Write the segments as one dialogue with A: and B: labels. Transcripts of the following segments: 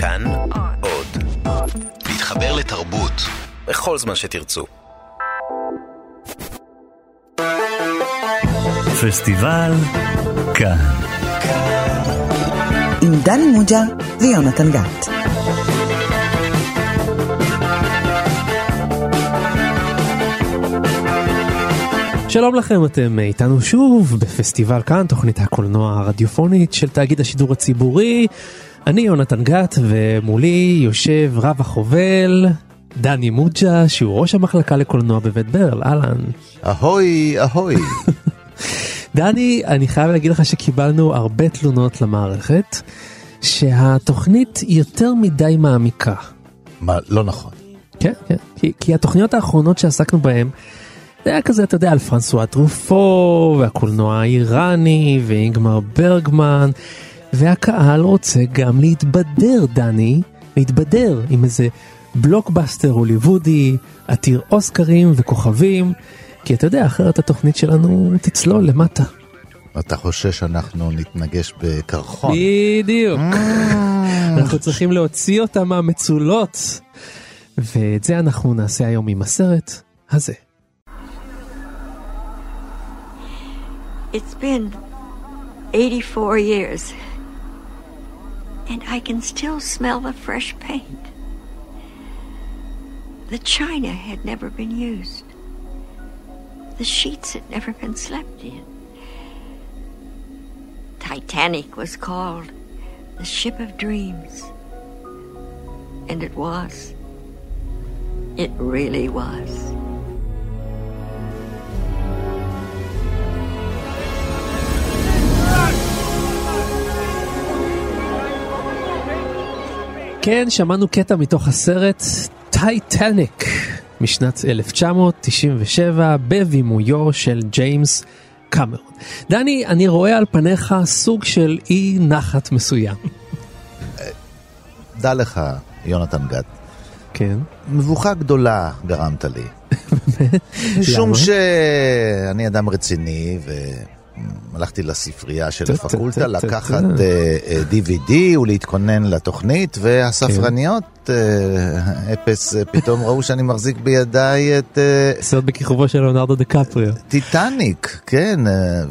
A: כאן עוד. להתחבר לתרבות בכל זמן שתרצו.
B: פסטיבל כאן.
C: עם דני מוג'ה ויונתן גת.
D: שלום לכם, אתם איתנו שוב בפסטיבל כאן, תוכנית הקולנוע הרדיופונית של תאגיד השידור הציבורי. אני יונתן גת ומולי יושב רב החובל דני מוג'ה שהוא ראש המחלקה לקולנוע בבית ברל, אהלן.
E: אהוי אהוי.
D: דני, אני חייב להגיד לך שקיבלנו הרבה תלונות למערכת שהתוכנית יותר מדי מעמיקה.
E: מה, לא נכון.
D: כן, כן, כי, כי התוכניות האחרונות שעסקנו בהן זה היה כזה, אתה יודע, על פרנסואה טרופו, והקולנוע האיראני, ואינגמר ברגמן, והקהל רוצה גם להתבדר, דני, להתבדר עם איזה בלוקבאסטר הוליוודי, עתיר אוסקרים וכוכבים, כי אתה יודע, אחרת התוכנית שלנו תצלול למטה.
E: אתה חושש שאנחנו נתנגש בקרחון.
D: בדיוק. אנחנו צריכים להוציא אותם מהמצולות, ואת זה אנחנו נעשה היום עם הסרט הזה.
F: It's been 84 years, and I can still smell the fresh paint. The china had never been used. The sheets had never been slept in. Titanic was called the ship of dreams. And it was. It really was.
D: כן, שמענו קטע מתוך הסרט טייטניק משנת 1997 בבימויו של ג'יימס קמרון. דני, אני רואה על פניך סוג של אי נחת מסוים.
E: דע לך, יונתן גת,
D: כן.
E: מבוכה גדולה גרמת לי. משום
D: למה?
E: שאני אדם רציני והלכתי לספרייה של
D: טה,
E: הפקולטה
D: טה, טה,
E: לקחת
D: טה.
E: אה, אה, DVD ולהתכונן לתוכנית, והספרניות, אה, אפס, פתאום ראו שאני מחזיק בידיי את
D: סרט בכיכובו של ליאונרדו דקפריו.
E: טיטניק, כן,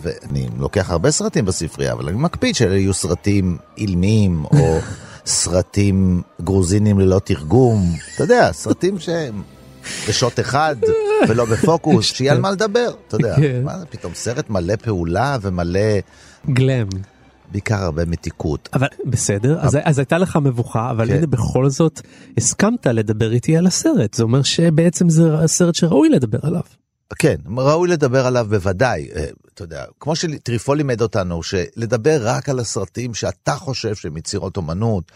E: ואני לוקח הרבה סרטים בספרייה, אבל אני מקפיד שאלה יהיו סרטים אילמים, או סרטים גרוזינים ללא תרגום, אתה יודע, סרטים שהם בשוט אחד ולא בפוקוס, שיהיה על מה לדבר, אתה יודע,
D: כן.
E: מה זה פתאום סרט מלא פעולה ומלא,
D: גלם.
E: בעיקר הרבה מתיקות.
D: אבל בסדר, אז, אז הייתה לך מבוכה, אבל
E: כן.
D: הנה בכל זאת הסכמת לדבר איתי על הסרט. זה אומר שבעצם זה סרט שראוי לדבר עליו.
E: כן, ראוי לדבר עליו בוודאי, אה, אתה יודע, כמו שטריפול לימד אותנו, שלדבר רק על הסרטים שאתה חושב שהם יצירות אומנות,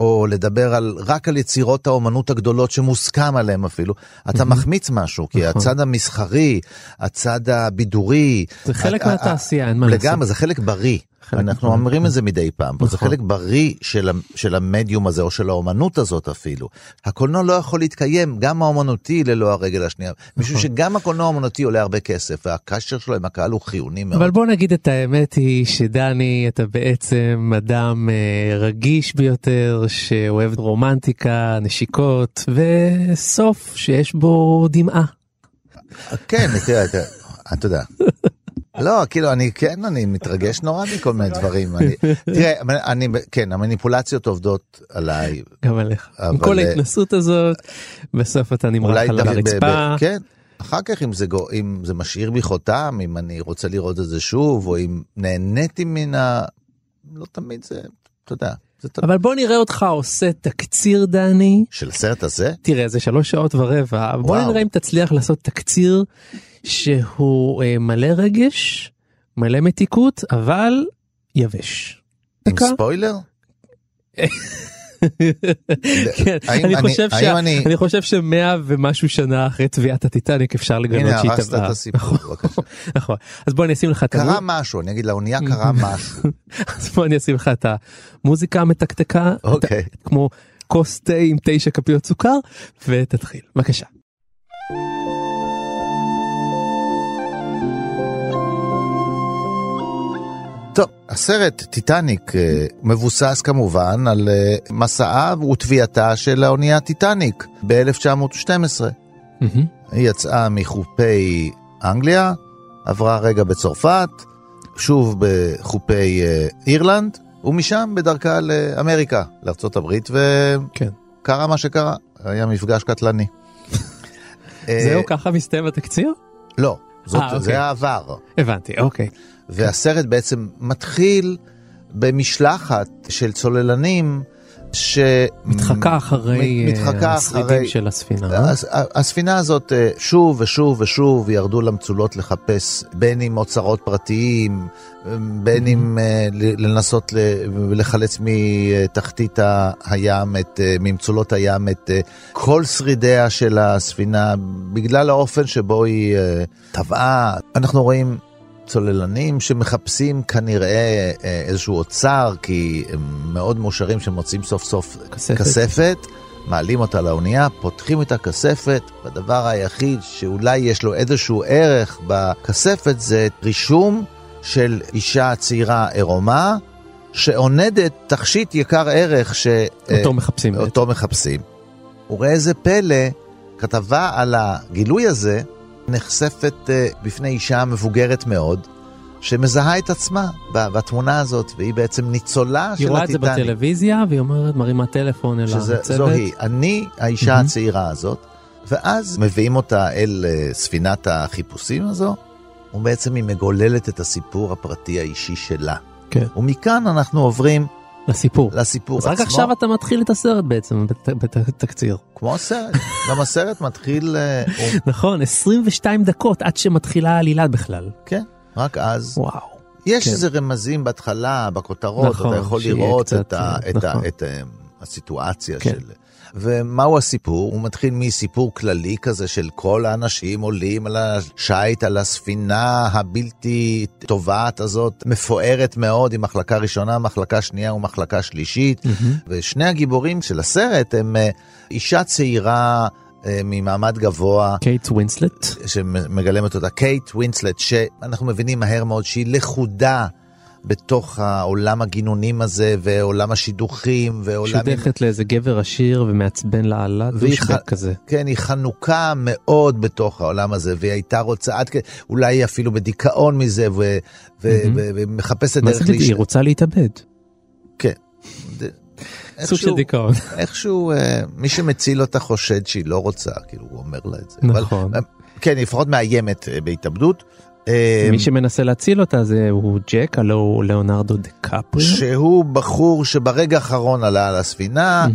E: או לדבר על, רק על יצירות האומנות הגדולות שמוסכם עליהם אפילו, אתה מחמיץ משהו, כי
D: נכון.
E: הצד המסחרי, הצד הבידורי,
D: זה חלק מהתעשייה, אין מה לעשות.
E: לגמרי, זה חלק בריא. אנחנו. אומרים את זה מדי פעם, זה
D: נכון.
E: חלק בריא של, של המדיום הזה, או של האומנות הזאת אפילו. הקולנוע לא יכול להתקיים, גם האומנותי ללא הרגל השנייה, משום
D: נכון.
E: שגם הקולנוע האומנותי עולה הרבה כסף, והקשר שלו עם הקהל הוא חיוני מאוד.
D: אבל בוא נגיד את האמת היא שדני אתה בעצם אדם אה, רגיש ביותר שאוהב רומנטיקה נשיקות וסוף שיש בו דמעה.
E: כן, אתה יודע. לא, כאילו, אני כן, אני מתרגש נורא מכל מיני דברים. אני, תראה, אני, כן, המניפולציות עובדות עליי.
D: גם עליך. עם כל
E: אה,
D: ההתנסות הזאת בסוף אתה נמרח על הרצפה.
E: כן. אחר כך אם זה, גו- אם זה משאיר בי חותם, אם אני רוצה לראות את זה שוב, או אם נהניתי מן ה... לא תמיד זה, אתה יודע.
D: אבל בוא נראה אותך עושה תקציר דני.
E: של הסרט הזה?
D: תראה זה שלוש שעות ורבע בוא. נראה אם תצליח לעשות תקציר שהוא אה, מלא רגש מלא מתיקות אבל יבש.
E: עם. ספוילר?
D: כן, אני חושב שמאה ומשהו שנה אחרי טביעת הטיטניק אפשר לגלות
E: הנה,
D: שהיא
E: הרסת
D: טבעה.
E: את הסיפור, בבקשה.
D: נכון. אז בוא אני אשים לך את
E: קרה
D: המו-
E: משהו, אני אגיד לאונייה קרה משהו.
D: אז בוא אני אשים לך את המוזיקה המתקתקה
E: אוקיי.
D: כמו כוס תה עם תשע כפיות סוכר ותתחיל בבקשה.
E: טוב, הסרט טיטניק אה, מבוסס כמובן על אה, מסעה וטביעתה של האונייה טיטניק ב-1912.
D: מהמם.
E: היא יצאה מחופי אנגליה, עברה רגע בצרפת, שוב בחופי אה, אירלנד, ומשם בדרכה לאמריקה, לארצות הברית,
D: כן.
E: וקרה מה שקרה, היה מפגש קטלני.
D: זהו, ככה מסתיים התקציר?
E: לא, זאת,
D: אה, אוקיי.
E: זה העבר.
D: הבנתי, אוקיי.
E: והסרט בעצם מתחיל במשלחת של צוללנים ש...
D: מתחקה אחרי
E: מת- מתחקה
D: אה, השרידים
E: אחרי...
D: של הספינה. אה?
E: הס- הספינה הזאת אה, שוב ושוב ושוב ירדו למצולות לחפש בין אם אוצרות פרטיים, אה, בין אם אה, ל- לנסות לחלץ מתחתית הים, את, אה, ממצולות הים, את אה, כל שרידיה של הספינה, בגלל האופן שבו היא אה, טבעה. אנחנו רואים צוללנים שמחפשים כנראה אה, איזשהו אוצר, כי הם מאוד מאושרים שמוצאים סוף סוף
D: כספת.
E: כספת, מעלים אותה לאונייה, פותחים את הכספת, והדבר היחיד שאולי יש לו איזשהו ערך בכספת זה רישום של אישה צעירה עירומה, שעונדת תכשיט יקר ערך ש...
D: אותו
E: אה,
D: מחפשים. בעצם.
E: אותו מחפשים. וראה איזה פלא, כתבה על הגילוי הזה נחשפת אה, בפני אישה מבוגרת מאוד, שמזהה את עצמה בתמונה הזאת, והיא בעצם ניצולה
D: היא
E: של
D: רואה את זה
E: הטיטניק.
D: בטלוויזיה והיא אומרת מרימה טלפון אל
E: שזה,
D: הצוות.
E: זוהי, אני האישה
D: מהמם.
E: הצעירה הזאת, ואז מביאים אותה אל אה, ספינת החיפושים הזו, ובעצם היא מגוללת את הסיפור הפרטי האישי שלה.
D: כן.
E: ומכאן אנחנו עוברים
D: לסיפור.
E: לסיפור
D: אז
E: עצמו.
D: רק עכשיו אתה מתחיל את הסרט בעצם בת- בתקציר.
E: כמו הסרט, גם הסרט מתחיל, אה,
D: נכון 22 דקות עד שמתחילה העלילה בכלל.
E: כן, רק אז.
D: וואו.
E: יש
D: כן.
E: איזה רמזים בהתחלה, בכותרות,
D: נכון,
E: אתה יכול לראות
D: קצת,
E: את, ה,
D: אה,
E: את, ה,
D: נכון.
E: את ה, הסיטואציה
D: כן.
E: של... ומהו הסיפור? הוא מתחיל מסיפור כללי כזה של כל האנשים עולים על השיט, על הספינה הבלתי טובעת הזאת, מפוארת מאוד, עם מחלקה ראשונה, מחלקה שנייה ומחלקה שלישית. ושני הגיבורים של הסרט הם אה, אישה צעירה אה, ממעמד גבוה.
D: קייט ווינסלט.
E: שמגלמת אותה קייט ווינסלט, שאנחנו מבינים מהר מאוד שהיא לכודה בתוך העולם הגינונים הזה, ועולם השידוכים, ועולם...
D: שודכת לאיזה גבר עשיר ומעצבן לאללה, douchebag
E: ח-
D: כזה.
E: כן, היא חנוקה מאוד בתוך העולם הזה, והיא הייתה רוצה, עד כדי, אולי היא אפילו בדיכאון מזה, ו- ו- ו- ומחפשת
D: מה
E: דרך
D: זה היא רוצה להתאבד.
E: כן.
D: סוג של דיכאון.
E: איכשהו אה, מי שמציל אותה חושד שהיא לא רוצה, כאילו הוא אומר לה את זה. אבל,
D: נכון.
E: אה, כן, היא לפחות מאיימת אה, בהתאבדות. אה,
D: מי שמנסה להציל אותה זה הוא ג'ק, הלו הוא ליאונרדו דקפרי.
E: שהוא בחור שברגע האחרון עלה על הספינה,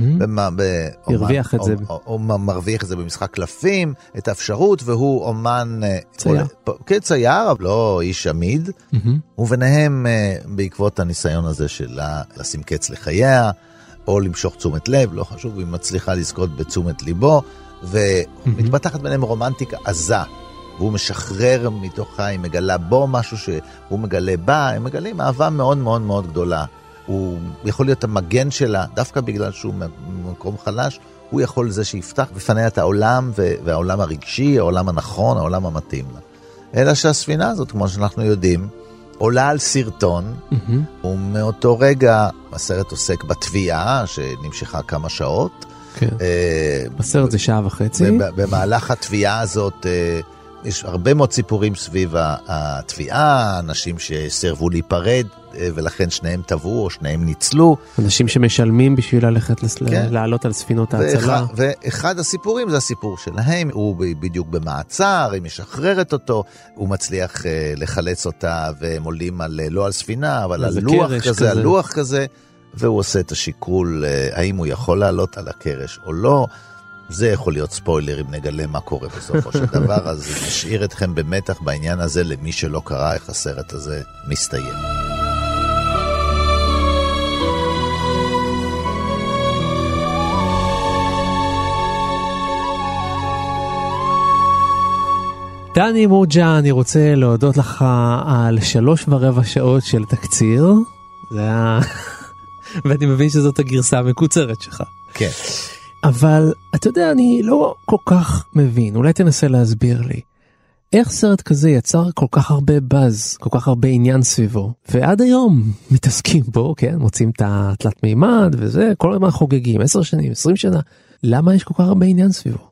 D: הרוויח את זה.
E: או מרוויח את זה במשחק קלפים, את האפשרות, והוא אומן... אה,
D: צייר.
E: פ- כן, אבל לא איש עמיד. וביניהם, אה, בעקבות הניסיון הזה שלה לשים קץ לחייה, או למשוך תשומת לב, לא חשוב, היא מצליחה לזכות בתשומת ליבו, ומתפתחת ביניהם רומנטיקה עזה. והוא משחרר מתוכה, היא מגלה בו משהו שהוא מגלה בה, הם מגלים אהבה מאוד מאוד מאוד גדולה. הוא יכול להיות המגן שלה, דווקא בגלל שהוא ממקום חלש, הוא יכול זה שיפתח בפניה את העולם, והעולם הרגשי, העולם הנכון, העולם המתאים לה. אלא שהספינה הזאת, כמו שאנחנו יודעים, עולה על סרטון,
D: מהמם.
E: ומאותו רגע הסרט עוסק בתביעה, שנמשכה כמה שעות.
D: כן.
E: אה,
D: בסרט זה שעה וחצי.
E: במהלך התביעה הזאת אה, יש הרבה מאוד סיפורים סביב התביעה, אנשים שסירבו להיפרד אה, ולכן שניהם טבעו או שניהם ניצלו.
D: אנשים שמשלמים בשביל ללכת לס-
E: כן.
D: לעלות על ספינות ההצלה.
E: ואחד, ואחד הסיפורים זה הסיפור שלהם, הוא בדיוק במעצר, היא משחררת אותו, הוא מצליח אה, לחלץ אותה והם עולים על, אה, לא על ספינה, אבל על לוח
D: קרש
E: כזה, על
D: כזה.
E: לוח כזה, והוא עושה את השיקול אה, האם הוא יכול לעלות על הקרש או לא. זה יכול להיות ספוילר אם נגלה מה קורה בסופו של דבר, אז נשאיר אתכם במתח בעניין הזה למי שלא קרא איך הסרט הזה מסתיים.
D: דני מוג'ה, אני רוצה להודות לך על שלוש ורבע שעות של תקציר. זה היה... ואני מבין שזאת הגרסה המקוצרת שלך.
E: כן.
D: אבל אתה יודע, אני לא כל כך מבין, אולי תנסה להסביר לי. איך סרט כזה יצר כל כך הרבה באז, כל כך הרבה עניין סביבו, ועד היום מתעסקים בו, כן, מוצאים את התלת מימד וזה, כל הזמן חוגגים, 10 שנים, 20 שנה, למה יש כל כך הרבה עניין סביבו?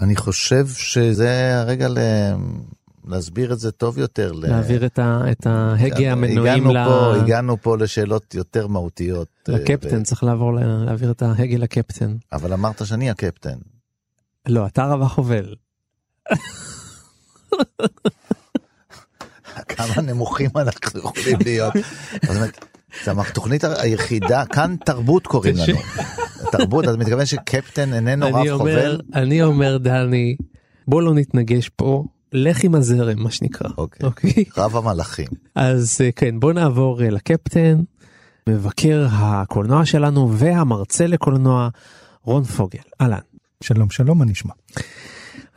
E: אני חושב שזה הרגע ל... להסביר את זה טוב יותר.
D: להעביר את, ה... את ההגה המנועים
E: הגענו ל... פה, הגענו פה לשאלות יותר מהותיות.
D: לקפטן, ו... צריך לעבור להעביר את ההגה לקפטן.
E: אבל אמרת שאני הקפטן.
D: לא, אתה רב החובל.
E: כמה נמוכים אנחנו יכולים להיות. זה התוכנית היחידה, כאן תרבות קוראים לנו. תרבות, אתה מתכוון שקפטן איננו רב חובל?
D: אני אומר, דני, בוא לא נתנגש פה. לך עם הזרם מה שנקרא.
E: אוקיי. אוקיי? רב המלאכים.
D: אז אה, כן בוא נעבור אה, לקפטן, מבקר הקולנוע שלנו והמרצה לקולנוע רון פוגל. אהלן.
G: שלום שלום מה נשמע?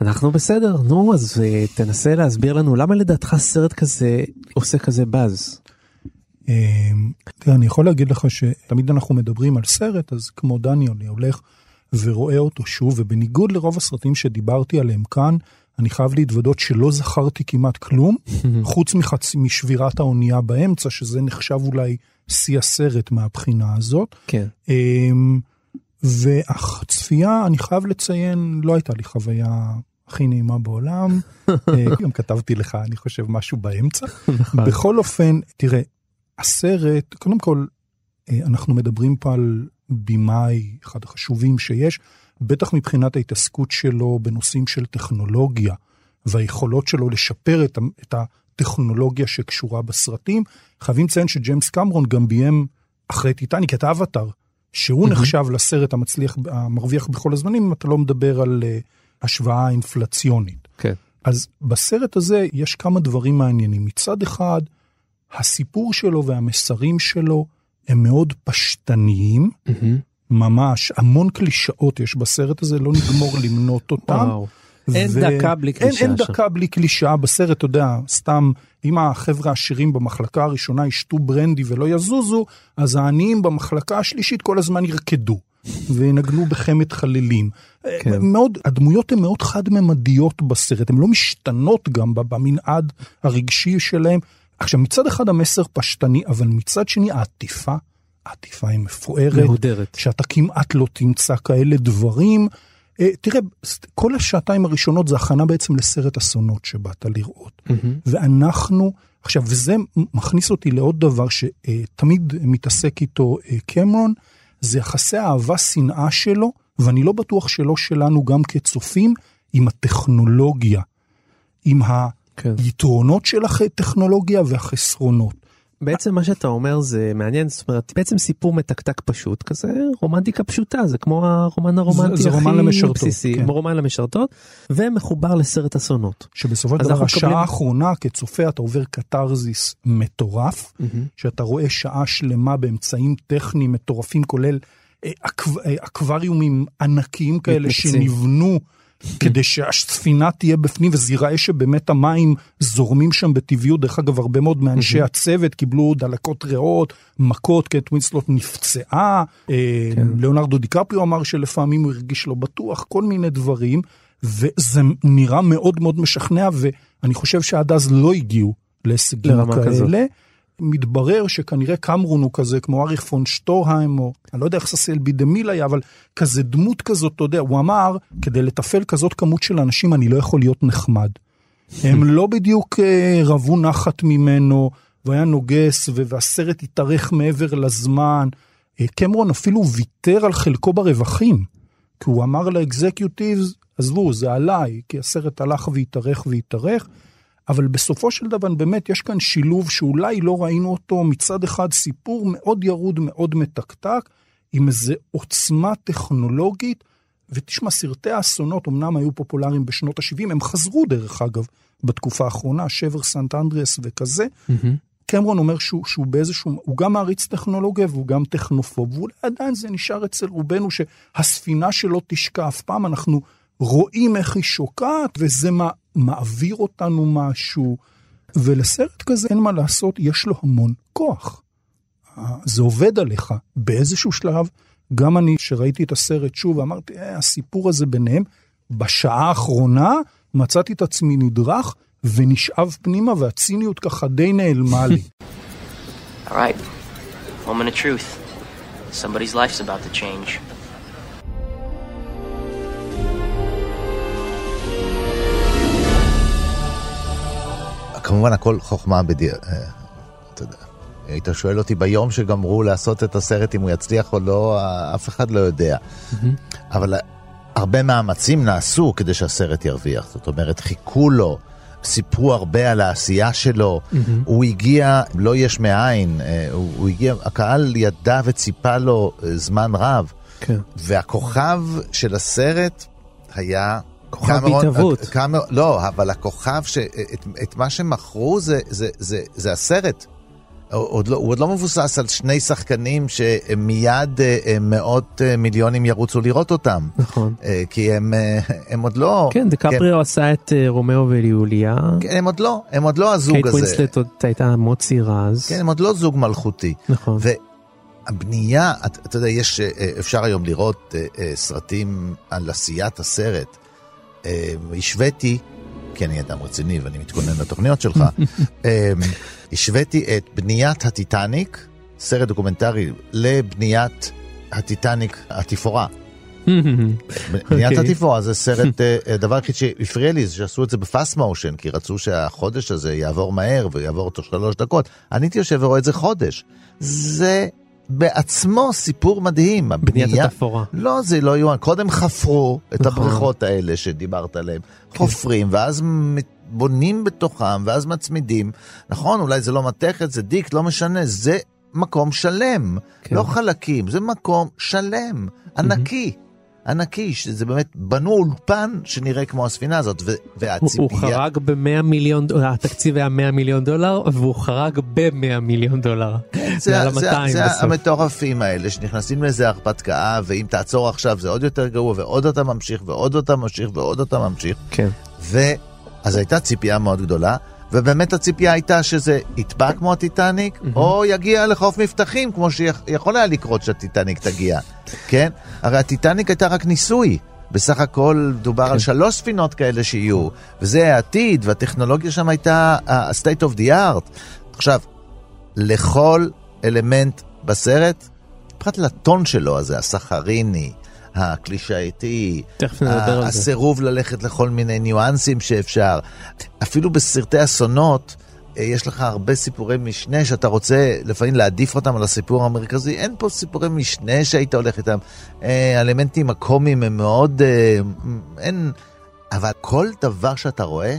D: אנחנו בסדר נו אז אה, תנסה להסביר לנו למה לדעתך סרט כזה עושה כזה באז.
G: אני יכול להגיד לך שתמיד אנחנו מדברים על סרט אז כמו דני אני הולך ורואה אותו שוב ובניגוד לרוב הסרטים שדיברתי עליהם כאן אני חייב להתוודות שלא זכרתי כמעט כלום, חוץ מחצ... משבירת האונייה באמצע, שזה נחשב אולי שיא הסרט מהבחינה הזאת.
D: כן.
G: אמ, והצפייה, אני חייב לציין, לא הייתה לי חוויה הכי נעימה בעולם. אה, גם כתבתי לך, אני חושב, משהו באמצע. נכון. בכל אופן, תראה, הסרט, קודם כל, אה, אנחנו מדברים פה על במאי, אחד החשובים שיש. בטח מבחינת ההתעסקות שלו בנושאים של טכנולוגיה והיכולות שלו לשפר את, את הטכנולוגיה שקשורה בסרטים. חייבים לציין שג'יימס קמרון גם ביים אחרי טיטניק את האבטאר, שהוא mm-hmm. נחשב לסרט המצליח, המרוויח בכל הזמנים, אם אתה לא מדבר על uh, השוואה אינפלציונית.
D: כן.
G: אז בסרט הזה יש כמה דברים מעניינים. מצד אחד, הסיפור שלו והמסרים שלו הם מאוד פשטניים. Mm-hmm. ממש, המון קלישאות יש בסרט הזה, לא נגמור למנות אותם.
D: אין ו... דקה בלי קלישאה.
G: אין, אין דקה בלי קלישאה בסרט, אתה יודע, סתם, אם החבר'ה העשירים במחלקה הראשונה ישתו ברנדי ולא יזוזו, אז העניים במחלקה השלישית כל הזמן ירקדו. וינגנו בחמת חללים. כן. מאוד, הדמויות הן מאוד חד-ממדיות בסרט, הן לא משתנות גם במנעד הרגשי שלהן. עכשיו, מצד אחד המסר פשטני, אבל מצד שני העטיפה העטיפה היא מפוארת.
D: מהודרת.
G: שאתה כמעט לא תמצא כאלה דברים. אה, תראה, כל השעתיים הראשונות זה הכנה בעצם לסרט אסונות שבאת לראות. Mm-hmm. ואנחנו, עכשיו, וזה מכניס אותי לעוד דבר שתמיד מתעסק איתו אה, קמרון, זה יחסי האהבה-שנאה שלו, ואני לא בטוח שלא שלנו גם כצופים, עם הטכנולוגיה, עם כן. היתרונות של הטכנולוגיה והחסרונות.
D: בעצם מה שאתה אומר זה מעניין, זאת אומרת, בעצם סיפור מתקתק פשוט כזה, רומנטיקה פשוטה, זה כמו הרומן הרומנטי
G: זה, זה
D: הכי
G: רומן למשרתות,
D: בסיסי, כן. רומן למשרתות, ומחובר לסרט אסונות.
G: שבסופו של דבר השעה מקבלים... האחרונה כצופה אתה עובר קתרזיס מטורף, mm-hmm. שאתה רואה שעה שלמה באמצעים טכניים מטורפים, כולל אה, אקו, אה, אקווריומים ענקיים כאלה מתנצים. שנבנו. כדי שהספינה תהיה בפנים וזה ייראה שבאמת המים זורמים שם בטבעיות. דרך אגב, הרבה מאוד מאנשי הצוות קיבלו דלקות ריאות, מכות, קט ווינסלוט נפצעה, אה, כן. ליאונרדו דיקפריו אמר שלפעמים הוא הרגיש לא בטוח, כל מיני דברים, וזה נראה מאוד מאוד משכנע, ואני חושב שעד אז לא הגיעו להישגים כאלה. כזאת. מתברר שכנראה קמרון הוא כזה כמו אריך פון שטורהיים, או אני לא יודע איך ססיאל בידמיל היה, אבל כזה דמות כזאת, אתה יודע, הוא אמר, כדי לתפעל כזאת כמות של אנשים אני לא יכול להיות נחמד. הם לא בדיוק אה, רבו נחת ממנו, והיה נוגס, והסרט התארך מעבר לזמן. אה, קמרון אפילו ויתר על חלקו ברווחים, כי הוא אמר לאקזקיוטיבס, עזבו, זה עליי, כי הסרט הלך והתארך והתארך. אבל בסופו של דבר באמת יש כאן שילוב שאולי לא ראינו אותו מצד אחד סיפור מאוד ירוד מאוד מתקתק עם איזה עוצמה טכנולוגית ותשמע סרטי האסונות אמנם היו פופולריים בשנות ה-70 הם חזרו דרך אגב בתקופה האחרונה שבר סנט אנדריאס וכזה. Mm-hmm. קמרון אומר שהוא, שהוא באיזשהו, הוא גם מעריץ טכנולוגיה והוא גם טכנופוב, ואולי עדיין זה נשאר אצל רובנו שהספינה שלו תשקע אף פעם, אנחנו רואים איך היא שוקעת, וזה מה, מעביר אותנו משהו. ולסרט כזה אין מה לעשות, יש לו המון כוח. זה עובד עליך. באיזשהו שלב, גם אני, שראיתי את הסרט שוב, אמרתי, אה, הסיפור הזה ביניהם, בשעה האחרונה מצאתי את עצמי נדרך ונשאב פנימה, והציניות ככה די נעלמה לי.
H: All right, moment of truth. Somebody's life's about to change.
E: כמובן הכל חוכמה בדיר... אה, אתה יודע. היית שואל אותי ביום שגמרו לעשות את הסרט אם הוא יצליח או לא, אף אחד לא יודע. אבל הרבה מאמצים נעשו כדי שהסרט ירוויח. זאת אומרת, חיכו לו, סיפרו הרבה על העשייה שלו. הוא הגיע, לא יש מאין, אה, הוא, הוא הגיע, הקהל ידע וציפה לו אה, זמן רב.
D: כן.
E: והכוכב של הסרט היה...
D: כוכב בהתהוות.
E: קמר, לא, אבל הכוכב, ש, את, את מה שמכרו זה, זה, זה, זה הסרט. עוד, לא, הוא עוד לא מבוסס על שני שחקנים שמיד אה, אה, מאות אה, מיליונים ירוצו לראות אותם.
D: נכון.
E: אה, כי הם, אה, הם עוד לא...
D: כן, דיקפריו עשה את אה, רומאו וליוליה.
E: כן, הם עוד לא, הם עוד לא הזוג
D: קייט
E: הזה.
D: ווינסלט עוד הייתה מאוד צעירה אז.
E: כן, הם עוד לא זוג מלכותי.
D: נכון.
E: והבנייה, אתה אתה יודע, יש, אה, אפשר היום לראות אה, אה, סרטים על עשיית הסרט. אה, השוויתי, כי אני אדם רציני ואני מתכונן לתוכניות שלך, אה, השוויתי את בניית הטיטניק, סרט דוקומנטרי, לבניית הטיטניק התפאורה. בניית
D: אוקיי.
E: התפאורה זה סרט, אה, הדבר היחיד שהפריע לי זה שעשו את זה בפאסט מושן, כי רצו שהחודש הזה יעבור מהר ויעבור תוך שלוש דקות. אני הייתי יושב ורואה את זה חודש. זה בעצמו סיפור מדהים.
D: בניית
E: הבנייה-
D: התפאורה.
E: לא, זה לא יאומן. קודם חפרו את
D: נכון.
E: הבריכות האלה שדיברת עליהן. חופרים, ואז בונים בתוכם, ואז מצמידים. נכון, אולי זה לא מתכת, זה דיק, לא משנה, זה מקום שלם.
D: כן.
E: לא חלקים, זה מקום שלם, ענקי. ענקי, שזה באמת, בנו אולפן שנראה כמו הספינה הזאת, ו- והציפייה...
D: הוא חרג ב-100 מיליון, התקציב היה 100 מיליון דולר והוא חרג ב-100 מיליון דולר.
E: זה,
D: מעל
E: זה,
D: ה-200
E: זה
D: בסוף.
E: המטורפים האלה שנכנסים לאיזה הרפתקה, ואם תעצור עכשיו זה עוד יותר גרוע, ועוד אתה ממשיך, ועוד אתה ממשיך, ועוד אתה ממשיך.
D: כן.
E: ואז הייתה ציפייה מאוד גדולה, ובאמת הציפייה הייתה שזה יטבע כמו הטיטניק, או יגיע לחוף מבטחים, כמו שיכול היה לקרות שהטיטניק תגיע, כן? הרי הטיטניק הייתה רק ניסוי. בסך הכל דובר על שלוש ספינות כאלה שיהיו, וזה העתיד, והטכנולוגיה שם הייתה ה-state of the art. עכשיו, לכל אלמנט בסרט, פרט לטון שלו הזה, הסחריני, הקלישאתי,
D: זה.
E: הסירוב ללכת לכל מיני ניואנסים שאפשר. אפילו בסרטי אסונות, אה, יש לך הרבה סיפורי משנה שאתה רוצה לפעמים להעדיף אותם על הסיפור המרכזי. אין פה סיפורי משנה שהיית הולך איתם. אה, האלמנטים הקומיים הם מאוד... אה, אין... אבל כל דבר שאתה רואה,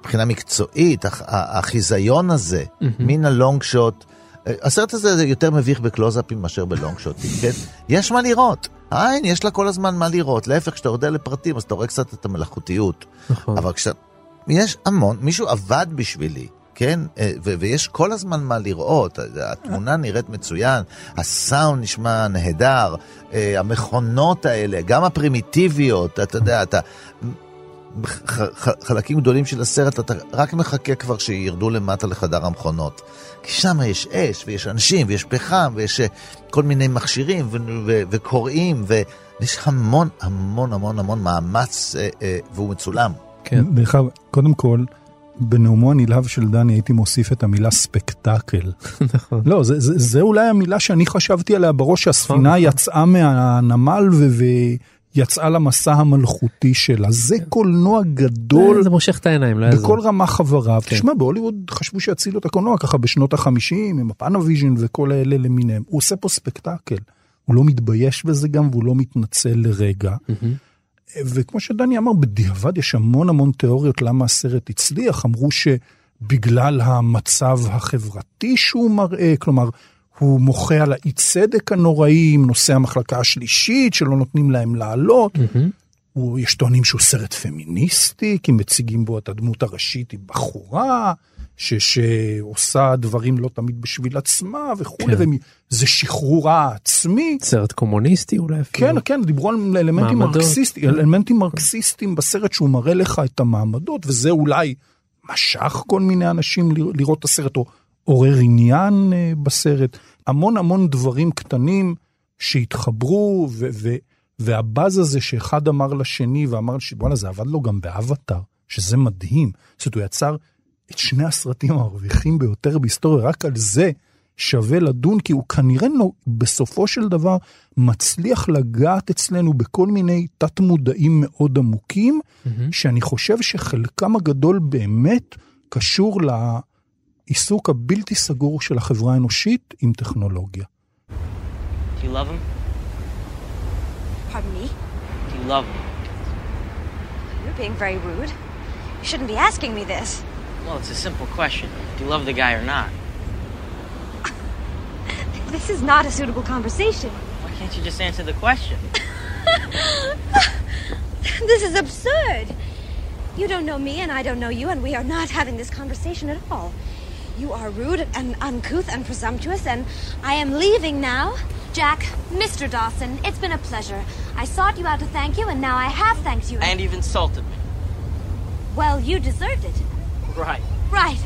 E: מבחינה מקצועית, החיזיון הזה, מן הלונג שוט, הסרט הזה זה יותר מביך בקלוזאפים מאשר בלונג שוטים, כן? יש מה לראות. העין, יש לה כל הזמן מה לראות. להפך, כשאתה יורד לפרטים, אז אתה רואה קצת את המלאכותיות.
D: נכון.
E: אבל כשאתה... יש המון, מישהו עבד בשבילי, כן? אה, ו- ויש כל הזמן מה לראות. התמונה נראית מצוין, הסאונד נשמע נהדר, אה, המכונות האלה, גם הפרימיטיביות, אתה יודע, אתה... חלקים גדולים של הסרט, אתה רק מחכה כבר שירדו למטה לחדר המכונות. כי שם יש אש, ויש אנשים, ויש פחם, ויש אה, כל מיני מכשירים, ו- ו- וקוראים, ויש המון המון המון המון מאמץ, אה, אה, והוא מצולם.
D: כן.
G: דרך אגב, קודם כל, בנאומו הנלהב של דני הייתי מוסיף את המילה ספקטקל.
D: נכון.
G: לא, זה, זה, זה אולי המילה שאני חשבתי עליה בראש, שהספינה
D: נכון.
G: יצאה מהנמל ו, ויצאה למסע המלכותי שלה. זה קולנוע גדול.
D: זה מושך את העיניים, לא יעזור.
G: בכל רמה חבריו.
D: כן.
G: תשמע, בהוליווד חשבו שיצילו את הקולנוע ככה בשנות החמישים, עם הפאנאוויז'ן וכל האלה למיניהם. הוא עושה פה ספקטקל. הוא לא מתבייש בזה גם, והוא לא מתנצל לרגע. וכמו שדני אמר, בדיעבד יש המון המון תיאוריות למה הסרט הצליח. אמרו שבגלל המצב החברתי שהוא מראה, כלומר, הוא מוחה על האי צדק הנוראי עם נושא המחלקה השלישית, שלא נותנים להם לעלות. הוא, יש טוענים שהוא סרט פמיניסטי, כי מציגים בו את הדמות הראשית היא בחורה, ש, שעושה דברים לא תמיד בשביל עצמה וכולי,
D: כן.
G: וזה שחרור העצמי.
D: סרט קומוניסטי אולי אפילו.
G: כן, כן, דיברו על אלמנטים
D: מעמדות.
G: מרקסיסטיים, אלמנטים מרקסיסטיים בסרט שהוא מראה לך את המעמדות, וזה אולי משך כל מיני אנשים לראות את הסרט, או עורר עניין אה, בסרט. המון המון דברים קטנים שהתחברו, ו- ו- והבאז הזה שאחד אמר לשני, ואמר שבואנה זה עבד לו גם באבטאר. שזה מדהים. זאת אומרת, הוא יצר את שני הסרטים המרוויחים ביותר בהיסטוריה, רק על זה שווה לדון, כי הוא כנראה לא, בסופו של דבר מצליח לגעת אצלנו בכל מיני תת-מודעים מאוד עמוקים, mm-hmm. שאני חושב שחלקם הגדול באמת קשור לעיסוק הבלתי סגור של החברה האנושית עם טכנולוגיה.
H: Do you love him?
I: Pardon me?
H: Do you love him?
I: You're being very rude. You shouldn't be asking me this.
H: Well, it's a simple question. Do you love the guy or not?
I: This is not a suitable conversation.
H: Why can't you just answer the question?
I: this is absurd. You don't know me and I don't know you, and we are not having this conversation at all. You are rude and uncouth and presumptuous, and I am leaving now.
J: Jack, Mr. Dawson, it's been a pleasure. I sought you out to thank you, and now I have thanked you.
H: And you've insulted me.
J: Well, you deserved it.
H: Right.
J: Right.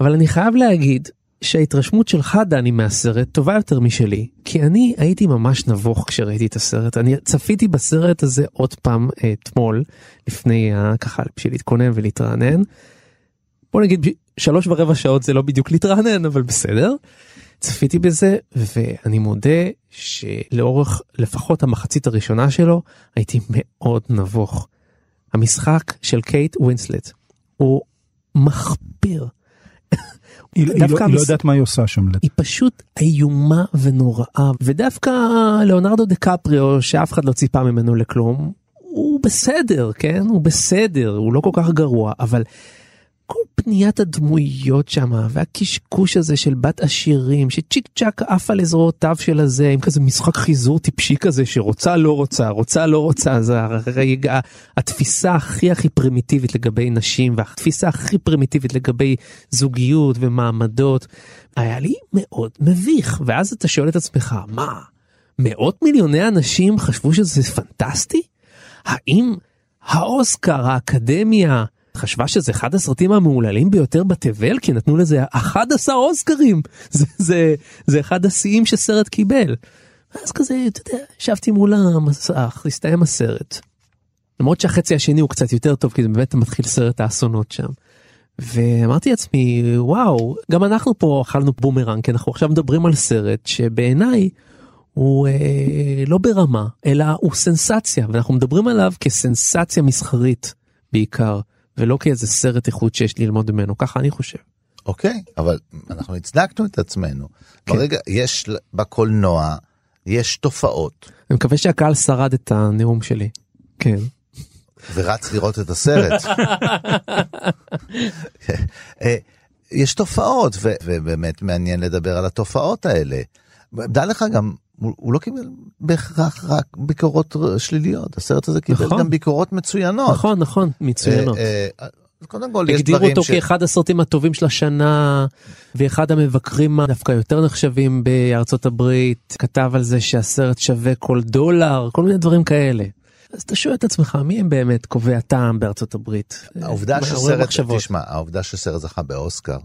D: אבל אני חייב להגיד שההתרשמות שלך דני מהסרט טובה יותר משלי כי אני הייתי ממש נבוך כשראיתי את הסרט אני צפיתי בסרט הזה עוד פעם אתמול לפני ככה בשביל להתכונן ולהתרענן. בוא נגיד שלוש ורבע שעות זה לא בדיוק להתרענן אבל בסדר. צפיתי בזה ואני מודה שלאורך לפחות המחצית הראשונה שלו הייתי מאוד נבוך. המשחק של קייט ווינסלט הוא מחפיר.
G: היא, היא, לא, היא לא יודעת מה היא עושה שם.
D: היא פשוט איומה ונוראה ודווקא ליאונרדו דה קפריו שאף אחד לא ציפה ממנו לכלום הוא בסדר כן הוא בסדר הוא לא כל כך גרוע אבל כל פניית הדמויות שם והקשקוש הזה של בת עשירים שצ'יק צ'אק עף על אזרועותיו של הזה עם כזה משחק חיזור טיפשי כזה שרוצה לא רוצה רוצה לא רוצה זה הרגע התפיסה הכי הכי פרימיטיבית לגבי נשים והתפיסה הכי פרימיטיבית לגבי זוגיות ומעמדות היה לי מאוד מביך. ואז אתה שואל את עצמך מה מאות מיליוני אנשים חשבו שזה פנטסטי? האם האוסקר האקדמיה חשבה שזה אחד הסרטים המהוללים ביותר בתבל כי נתנו לזה 11 אוסקרים זה זה זה אחד השיאים שסרט קיבל. אז כזה אתה יודע ישבתי מול המסך הסתיים הסרט. למרות שהחצי השני הוא קצת יותר טוב כי זה באמת מתחיל סרט האסונות שם. ואמרתי לעצמי וואו גם אנחנו פה אכלנו בומרנג כי אנחנו עכשיו מדברים על סרט שבעיניי הוא אה, לא ברמה אלא הוא סנסציה ואנחנו מדברים עליו כסנסציה מסחרית בעיקר. ולא כאיזה סרט איכות שיש ללמוד ממנו, ככה אני חושב.
E: אוקיי, אבל אנחנו הצדקנו את עצמנו. כן. ברגע, יש בקולנוע, יש תופעות.
D: אני מקווה שהקהל שרד את הנאום שלי. כן.
E: ורץ לראות את הסרט. אה, יש תופעות, ובאמת מעניין לדבר על התופעות האלה. דע לך גם הוא לא קיבל בהכרח רק ביקורות שליליות, הסרט הזה קיבל נכון, גם ביקורות מצוינות.
D: נכון, נכון, מצוינות. אה,
E: אה, קודם כל יש
D: דברים ש... הגדירו אותו כאחד הסרטים הטובים של השנה, ואחד המבקרים דווקא יותר נחשבים בארצות הברית, כתב על זה שהסרט שווה כל דולר, כל מיני דברים כאלה. אז אתה שואל את עצמך, מי הם באמת קובעי הטעם בארצות הברית?
E: העובדה שסרט, תשמע, העובדה שסרט זכה באוסקר,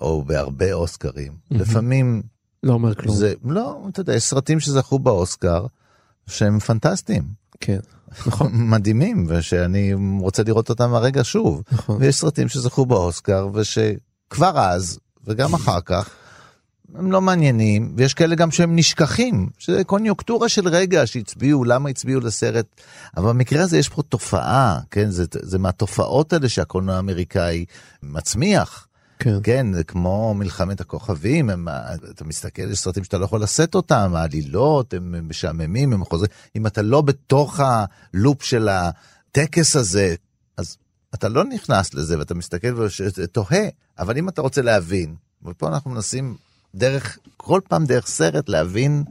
E: או בהרבה אוסקרים, לפעמים
D: לא אומר כלום.
E: זה, לא, אתה יודע, יש סרטים שזכו באוסקר שהם פנטסטיים.
D: כן, נכון.
E: מדהימים, ושאני רוצה לראות אותם הרגע שוב. נכון. ויש סרטים שזכו באוסקר, ושכבר אז, וגם אחר כך, הם לא מעניינים, ויש כאלה גם שהם נשכחים, שזה קוניוקטורה של רגע שהצביעו, למה הצביעו לסרט, אבל במקרה הזה יש פה תופעה, כן, זה, זה מהתופעות האלה שהקולנוע האמריקאי מצמיח.
D: כן.
E: כן, זה כמו מלחמת הכוכבים, הם, אתה מסתכל, יש סרטים שאתה לא יכול לשאת אותם, העלילות, הם, הם משעממים, הם חוזרים, אם אתה לא בתוך הלופ של הטקס הזה, אז אתה לא נכנס לזה ואתה מסתכל ותוהה, אבל אם אתה רוצה להבין, ופה אנחנו מנסים דרך, כל פעם דרך סרט להבין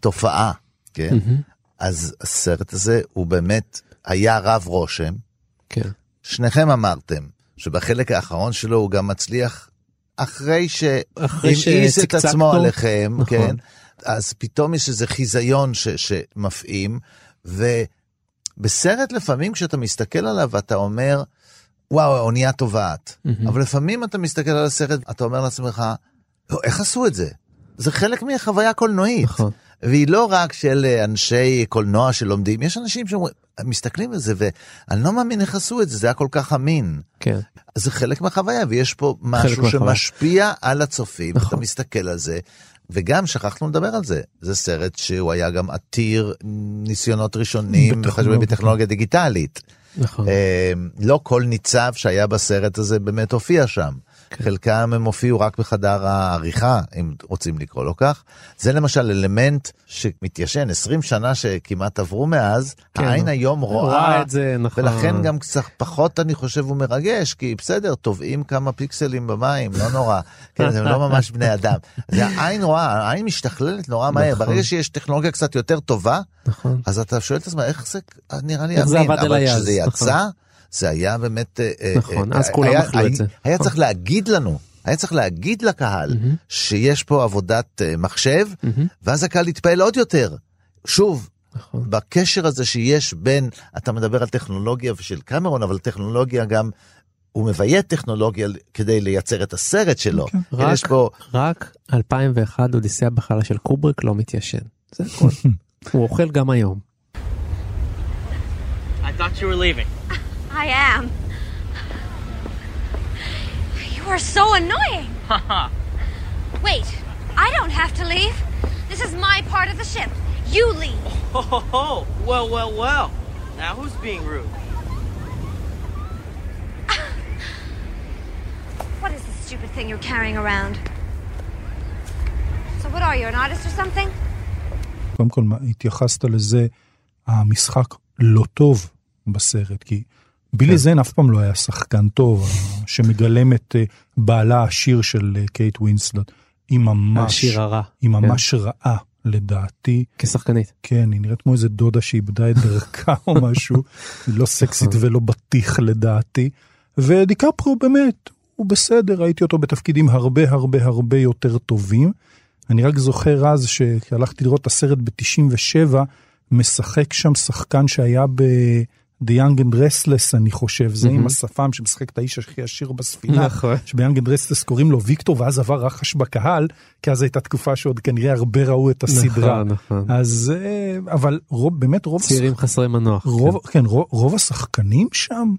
E: תופעה, כן? Mm-hmm. אז הסרט הזה הוא באמת היה רב רושם.
D: כן.
E: שניכם אמרתם, שבחלק האחרון שלו הוא גם מצליח אחרי שהמאיס את עצמו עליכם, נכון. כן? אז פתאום יש איזה חיזיון ש, שמפעים, ובסרט לפעמים כשאתה מסתכל עליו ואתה אומר, וואו, האונייה טובעת. Mm-hmm. אבל לפעמים אתה מסתכל על הסרט, אתה אומר לעצמך, לא, איך עשו את זה? זה חלק מהחוויה הקולנועית. נכון. והיא לא רק של אה, אנשי קולנוע שלומדים, יש אנשים שמסתכלים על זה, ואני לא מאמין איך עשו את זה, זה היה כל כך אמין.
D: כן.
E: זה חלק מהחוויה, ויש פה משהו שמשפיע על הצופים, נכון. אתה מסתכל על זה. וגם שכחנו לדבר על זה, זה סרט שהוא היה גם עתיר ניסיונות ראשונים בטכנולוגיה, בטכנולוגיה דיגיטלית.
D: נכון.
E: אה, לא כל ניצב שהיה בסרט הזה באמת הופיע שם. כן. חלקם הם הופיעו רק בחדר העריכה, אם רוצים לקרוא לו כך. זה למשל אלמנט שמתיישן, 20 שנה שכמעט עברו מאז, כן. העין היום רואה,
D: רואה את זה, נכון.
E: ולכן גם קצת פחות, אני חושב, הוא מרגש, כי בסדר, טובעים כמה פיקסלים במים, לא נורא. כן, הם לא ממש בני אדם. זה העין רואה, העין משתכללת נורא מהר. נכון. ברגע שיש טכנולוגיה קצת יותר טובה,
D: נכון.
E: אז אתה שואל את עצמך, איך זה נראה לי
D: אמין,
E: אבל כשזה
D: נכון.
E: יצא, זה היה באמת... אה,
D: נכון,
E: אה,
D: אז כולם אכלו את זה.
E: היה
D: נכון.
E: צריך להגיד לנו, היה צריך להגיד לקהל שיש פה עבודת אה, מחשב, ואז הקהל יתפעל עוד יותר. שוב,
D: נכון.
E: בקשר הזה שיש בין, אתה מדבר על טכנולוגיה של קמרון, אבל טכנולוגיה גם, הוא מביית טכנולוגיה כדי לייצר את הסרט שלו. כן,
D: רק,
E: פה,
D: רק 2001 אודיסאה בחלל של קובריק לא מתיישן. זה הכל. הוא אוכל גם היום.
H: I thought you were leaving.
I: I am. You are so annoying.
H: Haha.
I: Wait, I don't have to leave. This is my part of the ship. You leave.
H: Ho ho ho! Well, well, well. Now who's being rude?
I: What is this stupid thing you're carrying around? So what are you, an artist or something?
G: קודם כל, מה- התייחסת לזה, המשחק לא טוב בסרט, כי בילי זיין אף פעם לא היה שחקן טוב, שמגלם את אה, בעלה העשיר של אה, קייט ווינסלט. היא ממש,
D: העשיר הרע.
G: היא ממש רעה, לדעתי.
D: כשחקנית.
G: כן, היא נראית כמו איזה דודה שאיבדה את דרכה או משהו, היא לא סקסית ולא בטיח לדעתי. ודיקפריו באמת, הוא בסדר, ראיתי אותו בתפקידים הרבה הרבה הרבה יותר טובים. אני רק זוכר אז שהלכתי לראות את הסרט ב-97, משחק שם שחקן שהיה ב... The Young and Restless אני חושב, זה עם השפם שמשחק את האיש הכי עשיר בספינה,
D: נכון.
G: שב-Young and Restless קוראים לו ויקטור, ואז עבר רחש בקהל, כי אז הייתה תקופה שעוד כנראה הרבה ראו את הסדרה.
D: נכון, נכון.
G: אז אה, אבל רוב, באמת רוב,
D: צעירים חסרי מנוח.
G: רוב, כן, רוב, רוב השחקנים שם,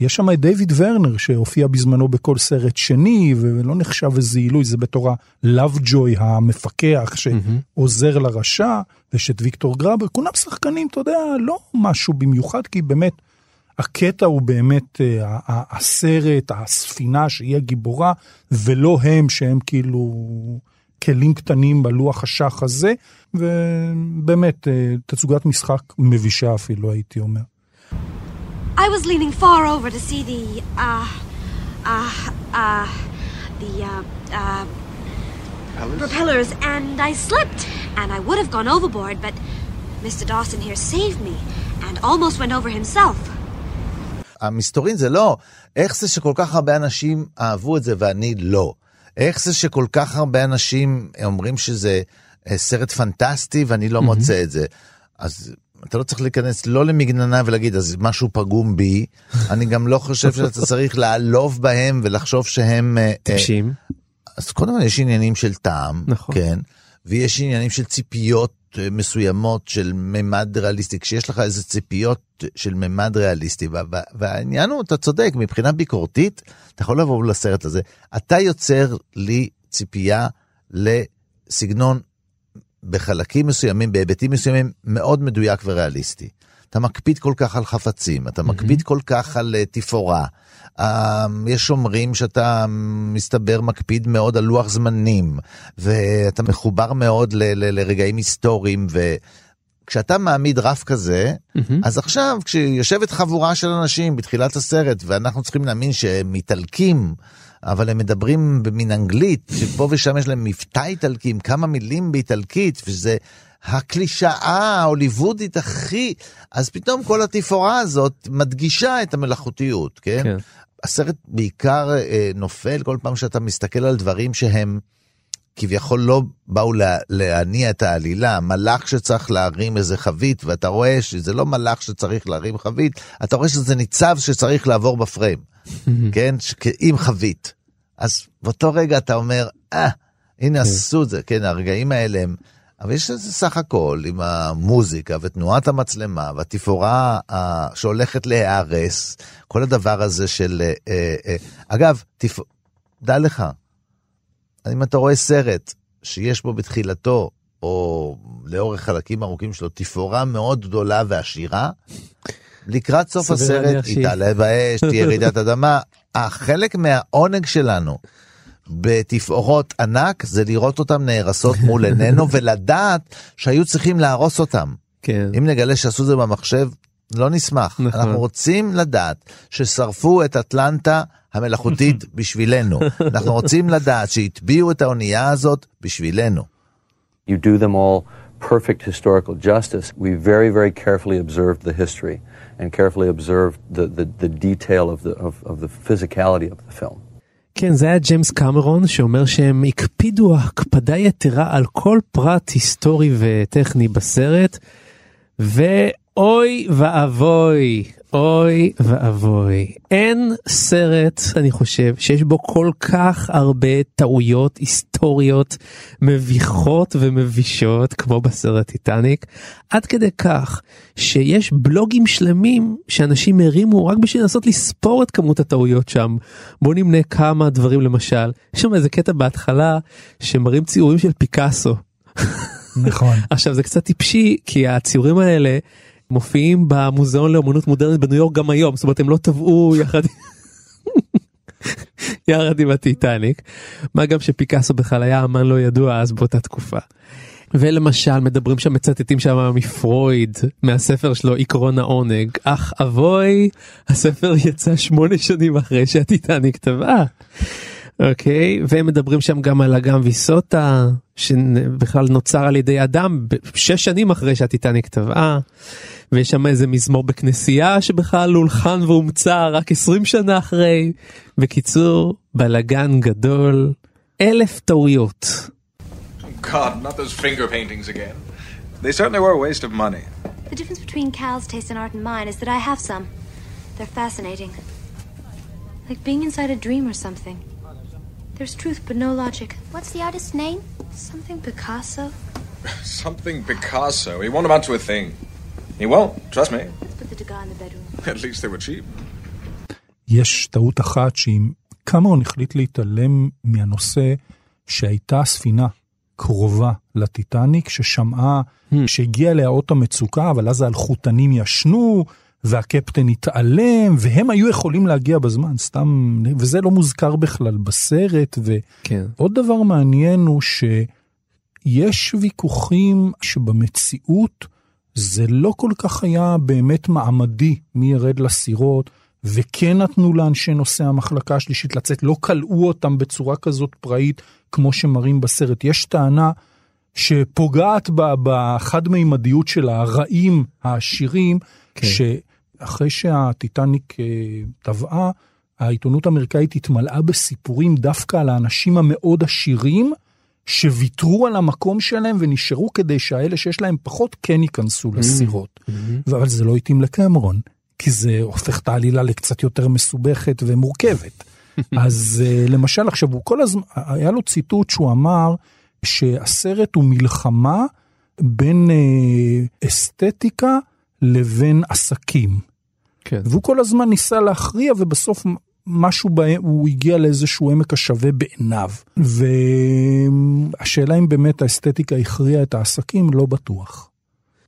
G: יש שם את דיוויד ורנר שהופיע בזמנו בכל סרט שני ולא נחשב איזה עילוי, זה בתור הלאב-ג'וי המפקח שעוזר לרשע, ויש את ויקטור גראבר, כולם שחקנים, אתה יודע, לא משהו במיוחד, כי באמת הקטע הוא באמת אה, הסרט, הספינה שהיא הגיבורה, ולא הם שהם כאילו כלים קטנים בלוח השח הזה, ובאמת אה, תצוגת משחק מבישה אפילו הייתי אומר.
I: I was leaning far over to see the, uh, uh, uh, the, uh, uh, propellers, and I slipped, and I would have gone overboard, but Mr. Dawson here saved me, and almost went over himself.
E: המסתורין זה לא, איך זה שכל כך הרבה אנשים אהבו את זה ואני לא? איך זה שכל כך הרבה אנשים אומרים שזה אה, סרט פנטסטי ואני לא מוצא את זה? אז אתה לא צריך להיכנס לא למגננה ולהגיד אז משהו פגום בי, אני גם לא חושב שאתה צריך לעלוב בהם ולחשוב שהם... אה, אה,
D: טיפשים.
E: אז קודם כל יש עניינים של טעם,
D: נכון.
E: כן, ויש עניינים של ציפיות אה, מסוימות של ממד ריאליסטי, כשיש לך איזה ציפיות של ממד ריאליסטי, וה- וה- והעניין הוא, אתה צודק, מבחינה ביקורתית, אתה יכול לבוא לסרט הזה, אתה יוצר לי ציפייה לסגנון בחלקים מסוימים, בהיבטים מסוימים, מאוד מדויק וריאליסטי. אתה מקפיד כל כך על חפצים, אתה מקפיד כל כך על אה, תפאורה. אה, יש אומרים שאתה מסתבר מקפיד מאוד על לוח זמנים, ואתה מחובר מאוד ל- ל- לרגעים היסטוריים, וכשאתה מעמיד רף כזה, אז עכשיו כשיושבת חבורה של אנשים בתחילת הסרט, ואנחנו צריכים להאמין שהם איטלקים, אבל הם מדברים במין אנגלית, שפה ושם יש להם מבטא איטלקי עם כמה מילים באיטלקית, וזה הקלישאה ההוליוודית הכי... אז פתאום כל התפאורה הזאת מדגישה את המלאכותיות, כן?
D: כן.
E: הסרט בעיקר אה, נופל כל פעם שאתה מסתכל על דברים שהם כביכול לא באו לה, להניע את העלילה, מלאך שצריך להרים איזה חבית, ואתה רואה שזה לא מלאך שצריך להרים חבית, אתה רואה שזה ניצב שצריך לעבור בפריים, כן? ש- עם חבית. אז באותו רגע אתה אומר, אה, הנה עשו את זה, כן, הרגעים האלה הם... אבל יש לזה סך הכל עם המוזיקה ותנועת המצלמה והתפאורה אה, שהולכת להיהרס, כל הדבר הזה של... אה, אה, אגב, תפ... דע לך, אם אתה רואה סרט שיש בו בתחילתו, או לאורך חלקים ארוכים שלו, תפאורה מאוד גדולה ועשירה, לקראת סוף הסרט היא תעלה באש, תהיה רעידת אדמה. החלק מהעונג שלנו בתפאורות ענק זה לראות אותם נהרסות מול עינינו ולדעת שהיו צריכים להרוס אותם.
D: כן.
E: אם נגלה שעשו את זה במחשב, לא נשמח.
D: נכון.
E: אנחנו רוצים לדעת ששרפו את אטלנטה המלאכותית בשבילנו. אנחנו רוצים לדעת שהטביעו את האונייה הזאת בשבילנו.
K: You do them all perfect historical justice. We very, very carefully observed the history and carefully observed the, the, the detail of the, of, of the physicality of the film.
D: כן, זה היה ג'יימס קמרון שאומר שהם הקפידו הקפדה יתרה על כל פרט היסטורי וטכני בסרט, ואוי ואבוי, אוי ואבוי. אין סרט, אני חושב, שיש בו כל כך הרבה טעויות היסטוריות מביכות ומבישות כמו בסרט טיטניק, עד כדי כך שיש בלוגים שלמים שאנשים הרימו רק בשביל לנסות לספור את כמות הטעויות שם. בוא נמנה כמה דברים למשל, יש שם איזה קטע בהתחלה שמראים ציורים של פיקאסו.
G: נכון.
D: עכשיו זה קצת טיפשי כי הציורים האלה מופיעים במוזיאון לאומנות מודרנית בניו יורק גם היום זאת אומרת הם לא טבעו יחד יחד עם הטיטניק מה גם שפיקאסו בכלל היה אמן לא ידוע אז באותה תקופה. ולמשל מדברים שם מצטטים שם מפרויד מהספר שלו עקרון העונג אך אבוי הספר יצא שמונה שנים אחרי שהטיטניק טבעה. אוקיי והם מדברים שם גם על אגם ויסוטה שבכלל נוצר על ידי אדם שש שנים אחרי שהטיטניק טבעה ויש שם איזה מזמור בכנסייה שבכלל הולחן והומצא רק 20 שנה אחרי. בקיצור בלאגן גדול אלף טעויות.
L: God, not those finger paintings again. They certainly were a waste of money.
J: The difference between Cal's taste in art and mine is that I have some. They're fascinating. Like being inside a dream or something. There's truth but no logic. What's the artist's name? Something Picasso?
L: Something Picasso. He won't amount to a thing. He won't, trust me.
J: Let's put the Degas in the bedroom.
L: At least they were cheap.
G: יש טעות אחת שאם קמרון החליט להתעלם מהנושא שהייתה ספינה קרובה לטיטניק ששמעה שהגיע אליה אות המצוקה אבל אז האלחוטנים ישנו והקפטן התעלם והם היו יכולים להגיע בזמן סתם וזה לא מוזכר בכלל בסרט
D: כן.
G: ועוד דבר מעניין הוא שיש ויכוחים שבמציאות זה לא כל כך היה באמת מעמדי מי ירד לסירות. וכן נתנו לאנשי נושא המחלקה השלישית לצאת, לא כלאו אותם בצורה כזאת פראית כמו שמראים בסרט. יש טענה שפוגעת בחד-מימדיות של הרעים העשירים, כן. שאחרי שהטיטניק אה, טבעה, העיתונות האמריקאית התמלאה בסיפורים דווקא על האנשים המאוד עשירים, שוויתרו על המקום שלהם ונשארו כדי שהאלה שיש להם פחות כן ייכנסו לסירות.
D: Mm-hmm.
G: אבל זה לא התאים לקמרון. כי זה הופך את העלילה לקצת יותר מסובכת ומורכבת. אז uh, למשל עכשיו הוא כל הזמן, היה לו ציטוט שהוא אמר שהסרט הוא מלחמה בין uh, אסתטיקה לבין עסקים.
D: כן.
G: והוא כל הזמן ניסה להכריע ובסוף משהו בהם, הוא הגיע לאיזשהו עמק השווה בעיניו. והשאלה אם באמת האסתטיקה הכריעה את העסקים, לא בטוח.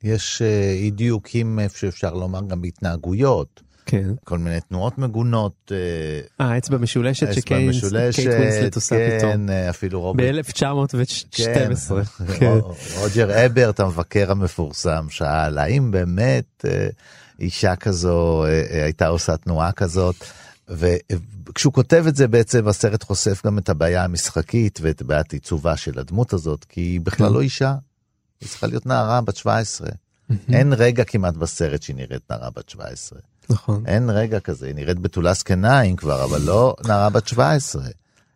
E: יש אה, אי דיוקים איפה שאפשר לומר גם בהתנהגויות.
D: כן.
E: כל מיני תנועות מגונות.
D: אה, אצבע משולשת שקייט
E: משולשת,
D: ווינסלט עושה
E: כן,
D: פתאום.
E: אה, אפילו רוברט.
D: ב-1912.
E: כן. רוג'ר אברט המבקר המפורסם שאל האם באמת אה, אישה כזו אה, אה, הייתה עושה תנועה כזאת. וכשהוא כותב את זה בעצם הסרט חושף גם את הבעיה המשחקית ואת בעיית עיצובה של הדמות הזאת כי היא בכלל
D: כן.
E: לא אישה. היא צריכה להיות נערה בת 17. אין רגע כמעט בסרט שהיא נראית נערה בת 17.
D: נכון.
E: אין רגע כזה, היא נראית בתולה זקניים כבר, אבל לא נערה בת 17.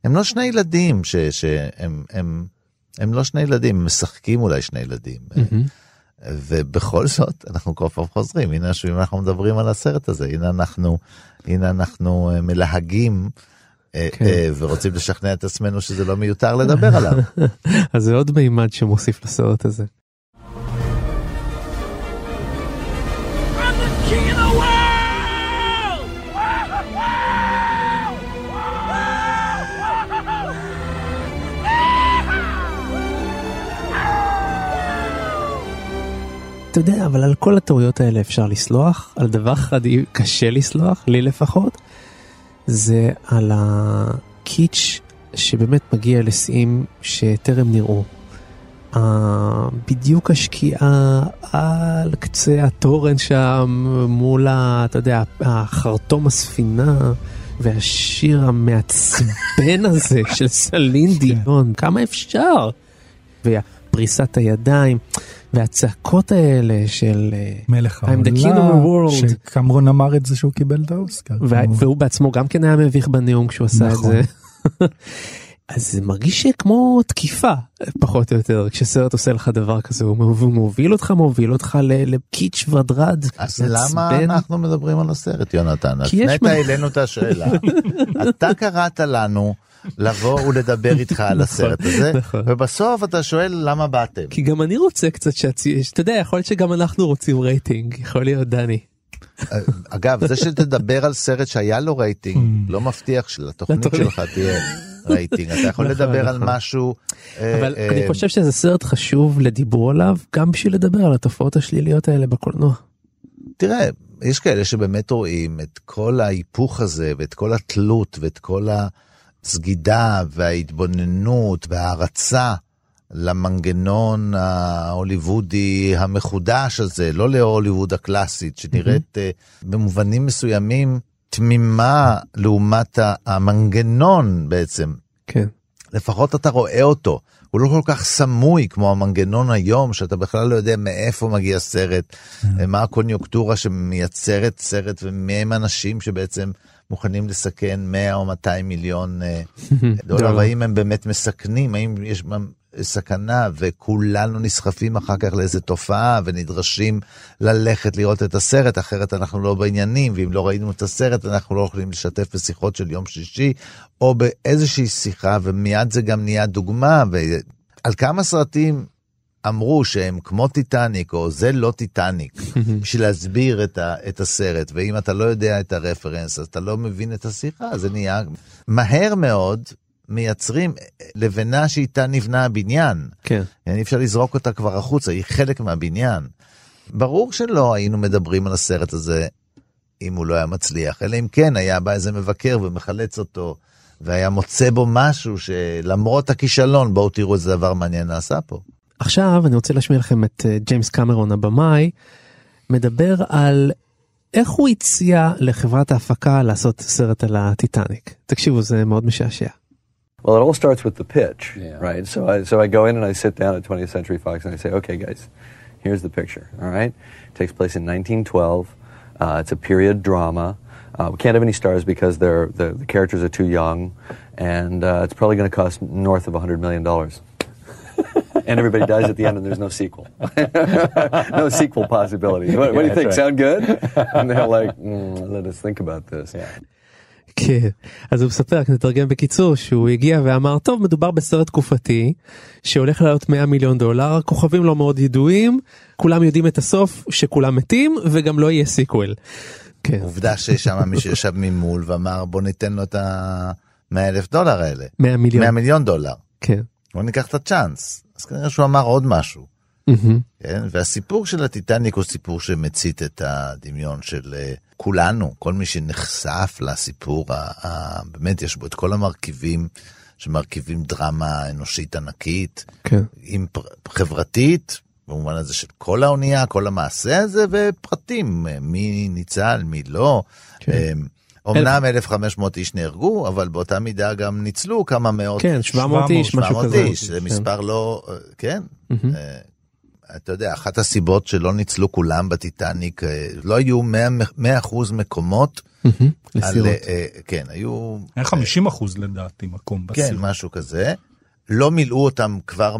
E: הם לא שני ילדים ש, שהם הם, הם לא שני ילדים, הם משחקים אולי שני ילדים. ובכל זאת, אנחנו כל פעם חוזרים, הנה שוב אנחנו מדברים על הסרט הזה, הנה אנחנו, הנה אנחנו אה, מלהגים אה,
D: כן.
E: אה, ורוצים לשכנע את עצמנו שזה לא מיותר לדבר עליו.
D: אז זה עוד מימד שמוסיף לסרט הזה. אתה יודע, אבל על כל הטעויות האלה אפשר לסלוח, על דבר אחד קשה לסלוח, לי לפחות, זה על הקיץ' שבאמת מגיע לשיאים שטרם נראו. Uh, בדיוק השקיעה על קצה התורן שם מול, ה, אתה יודע, החרטום הספינה והשיר המעצבן הזה של סלין דיון, כמה אפשר? ופריסת הידיים והצעקות האלה של אה,
G: מלך
D: I'm the king of the
G: העולם,
D: world.
G: שקמרון אמר את זה שהוא קיבל את האוסקר.
D: וה- והוא בעצמו גם כן היה מביך בנאום כשהוא עשה את
G: נכון.
D: זה. אז זה מרגיש כמו תקיפה פחות או יותר כשסרט עושה לך דבר כזה הוא מוב- הוא מוביל אותך מוביל אותך לקיץ' ודרד.
E: אז למה. אנחנו מדברים על הסרט, יונתן?
D: כי יש
E: הפנית
D: מה-
E: אלינו את השאלה. אתה קראת לנו לבוא ולדבר איתך על הסרט הזה,
D: נכון.
E: ובסוף אתה שואל למה באתם.
D: כי גם אני רוצה קצת שהצי... אתה יודע יכול להיות שגם אנחנו רוצים רייטינג יכול להיות דני.
E: אגב, זה שתדבר על סרט שהיה לו רייטינג, לא מבטיח שלתוכנית
D: לתוכנית.
E: שלך תהיה רייטינג. אתה יכול
D: נכון,
E: לדבר על
D: נכון.
E: משהו... אה,
D: אבל
E: אה,
D: אני חושב שזה סרט חשוב לדיבור עליו גם בשביל לדבר על התופעות השליליות האלה בקולנוע.
E: תראה, יש כאלה שבאמת רואים את כל ההיפוך הזה, ואת כל התלות, ואת כל הסגידה, וההתבוננות, וההערצה למנגנון ההוליוודי המחודש הזה, לא להוליווד הקלאסית, שנראית אה, במובנים מסוימים תמימה לעומת המנגנון בעצם.
D: כן.
E: לפחות אתה רואה אותו. הוא לא כל כך סמוי כמו המנגנון היום, שאתה בכלל לא יודע מאיפה מגיע סרט, מה הקוניוקטורה שמייצרת סרט, ומי הם האנשים שבעצם מוכנים לסכן 100 או 200 מיליון אה, דולר. והאם הם באמת מסכנים, האם יש סכנה, וכולנו נסחפים אחר כך לאיזה תופעה, ונדרשים ללכת לראות את הסרט, אחרת אנחנו לא בעניינים, ואם לא ראינו את הסרט, אנחנו לא יכולים לשתף בשיחות של יום שישי, או באיזושהי שיחה, ומיד זה גם נהיה דוגמה, ועל כמה סרטים אמרו שהם כמו טיטניק, או זה לא טיטניק, בשביל להסביר את, ה, את הסרט, ואם אתה לא יודע את ה reference, אז אתה לא מבין את השיחה, זה נהיה מהר מאוד. מייצרים לבנה שאיתה נבנה הבניין.
D: כן.
E: אי אפשר לזרוק אותה כבר החוצה, היא חלק מהבניין. ברור שלא היינו מדברים על הסרט הזה אם הוא לא היה מצליח, אלא אם כן היה בא איזה מבקר ומחלץ אותו, והיה מוצא בו משהו שלמרות הכישלון, בואו תראו איזה דבר מעניין נעשה פה.
D: עכשיו אני רוצה להשמיע לכם את אה, ג'יימס קמרון הבמאי מדבר על איך הוא הציע לחברת ההפקה לעשות סרט על הטיטניק. תקשיבו זה מאוד משעשע.
K: Well, it all starts with the pitch, right? So I, so I go in and I sit down at 20th Century Fox and I say, okay, guys, here's the picture, all right? It takes place in 1912. Uh, it's a period drama. Uh, we can't have any stars because they're, the, the characters are too young, and uh, it's probably going to cost north of $100 million. and everybody dies at the end and there's no sequel. no sequel possibility. What, what do you think?
M: that's
K: Sound good? And they're like, mm, let us think about this.
D: כן, אז הוא מספר, רק נתרגם בקיצור, שהוא הגיע ואמר, טוב, מדובר בסרט תקופתי, שהולך לעלות 100 מיליון דולר, הכוכבים לא מאוד ידועים, כולם יודעים את הסוף, שכולם מתים, וגם לא יהיה sequel. כן.
E: עובדה ששם מישהו ישב ממול ואמר, בוא ניתן לו את ה-100 אלף דולר האלה.
D: 100 מיליון.
E: 100 מיליון דולר.
D: כן.
E: בוא ניקח את הצ'אנס. אז כנראה שהוא אמר עוד משהו. כן? והסיפור של הטיטניק הוא סיפור שמצית את הדמיון של אה, כולנו, כל מי שנחשף לסיפור, ה- ה- באמת יש בו את כל המרכיבים שמרכיבים דרמה אנושית ענקית,
D: כן.
E: עם פר- חברתית, במובן הזה של כל האונייה, כל המעשה הזה, ופרטים, אה, מי ניצל, מי לא.
D: כן.
E: אה, אמנם 1,500 איש נהרגו, אבל באותה מידה גם ניצלו כמה מאות.
D: כן, 700 איש, משהו
E: 700
D: כזה.
E: איש, זה
D: כן.
E: מספר לא, אה, כן. אה, אתה יודע, אחת הסיבות שלא ניצלו כולם בטיטניק, אה, לא היו 100 אחוז מקומות.
D: מהמם.
E: על,
D: לסירות.
E: אה, כן, היו...
G: היה 50 אחוז לדעתי מקום
E: כן,
G: בסיור.
E: משהו כזה. לא מילאו אותם כבר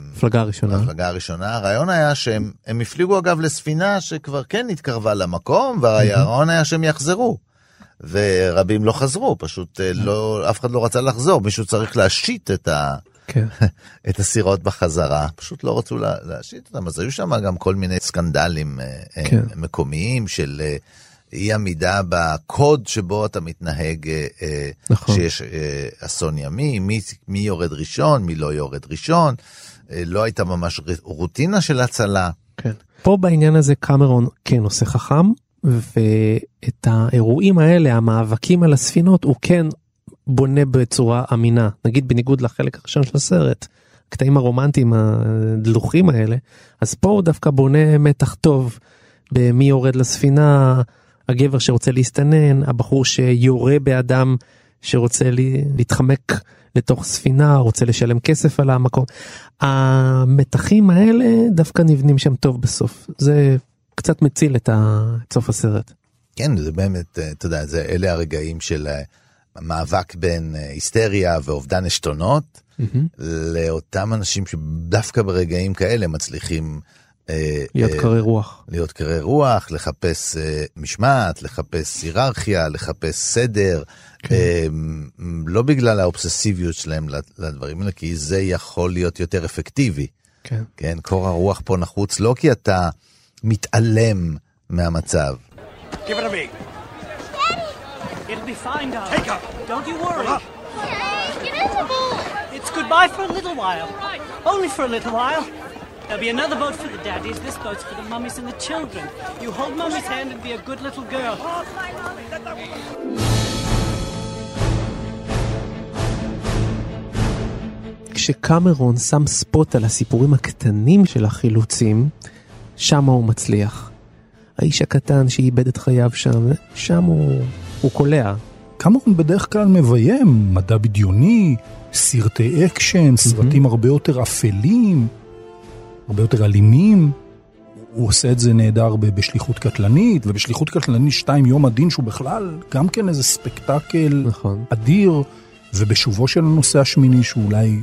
D: המפלגה הראשונה.
E: במפלגה הראשונה. הרעיון היה שהם הם הפליגו אגב לספינה שכבר כן התקרבה למקום, והרעיון היה שהם יחזרו. ורבים לא חזרו, פשוט אה, לא, אף אחד לא רצה לחזור, מישהו צריך להשית את, ה,
D: כן.
E: את הסירות בחזרה, פשוט לא רצו לה, להשית אותם, אז היו שם גם כל מיני סקנדלים אה, אה,
D: כן.
E: מקומיים של אה, אי עמידה בקוד שבו אתה מתנהג
D: נכון.
E: כשיש אה, אסון ימי, מי, מי יורד ראשון, מי לא יורד ראשון, לא הייתה ממש רוטינה של הצלה.
D: כן. פה בעניין הזה קמרון כן עושה חכם, ואת האירועים האלה, המאבקים על הספינות, הוא כן בונה בצורה אמינה. נגיד בניגוד לחלק הראשון של הסרט, הקטעים הרומנטיים הדלוחים האלה, אז פה הוא דווקא בונה מתח טוב במי יורד לספינה, הגבר שרוצה להסתנן, הבחור שיורה באדם שרוצה להתחמק לתוך ספינה, רוצה לשלם כסף על המקום. המתחים האלה דווקא נבנים שם טוב בסוף. זה קצת מציל את סוף הסרט.
E: כן, זה באמת, אה, אתה יודע, זה, אלה הרגעים של אה, המאבק בין אה, היסטריה ואובדן עשתונות, לאותם אנשים שדווקא ברגעים כאלה מצליחים... אה,
D: להיות
E: אה,
D: קרי רוח.
E: להיות קרי רוח, לחפש אה, משמעת, לחפש היררכיה, לחפש סדר,
D: כן.
E: אה, לא בגלל האובססיביות שלהם לד- לדברים האלה, כי זה יכול להיות יותר אפקטיבי.
D: כן.
E: כן, קור הרוח פה נחוץ לא כי אתה מתעלם מהמצב.
M: Give it to me.
N: Fine, darling.
M: Take her.
N: Don't you worry.
M: Look.
N: It's goodbye for a little while. Only for a little while. There'll be another boat for the daddies. This boat's for the mummies and the children. You hold mummy's hand and be a good little girl.
D: כשקמרון שם spot על הסיפורים הקטנים של החילוצים, שם הוא מצליח. האיש הקטן שאיבד את חייו שם, שם הוא, הוא קולע.
G: קמרון בדרך כלל מביים מדע בדיוני, סרטי אקשן, סרטים הרבה יותר אפלים, הרבה יותר אלימים. הוא עושה את זה נהדר בשליחות קטלנית, ובשליחות קטלנית 2 יום הדין שהוא בכלל גם כן איזה ספקטקל
D: נכון.
G: אדיר, ובשובו של הנושא השמיני שאולי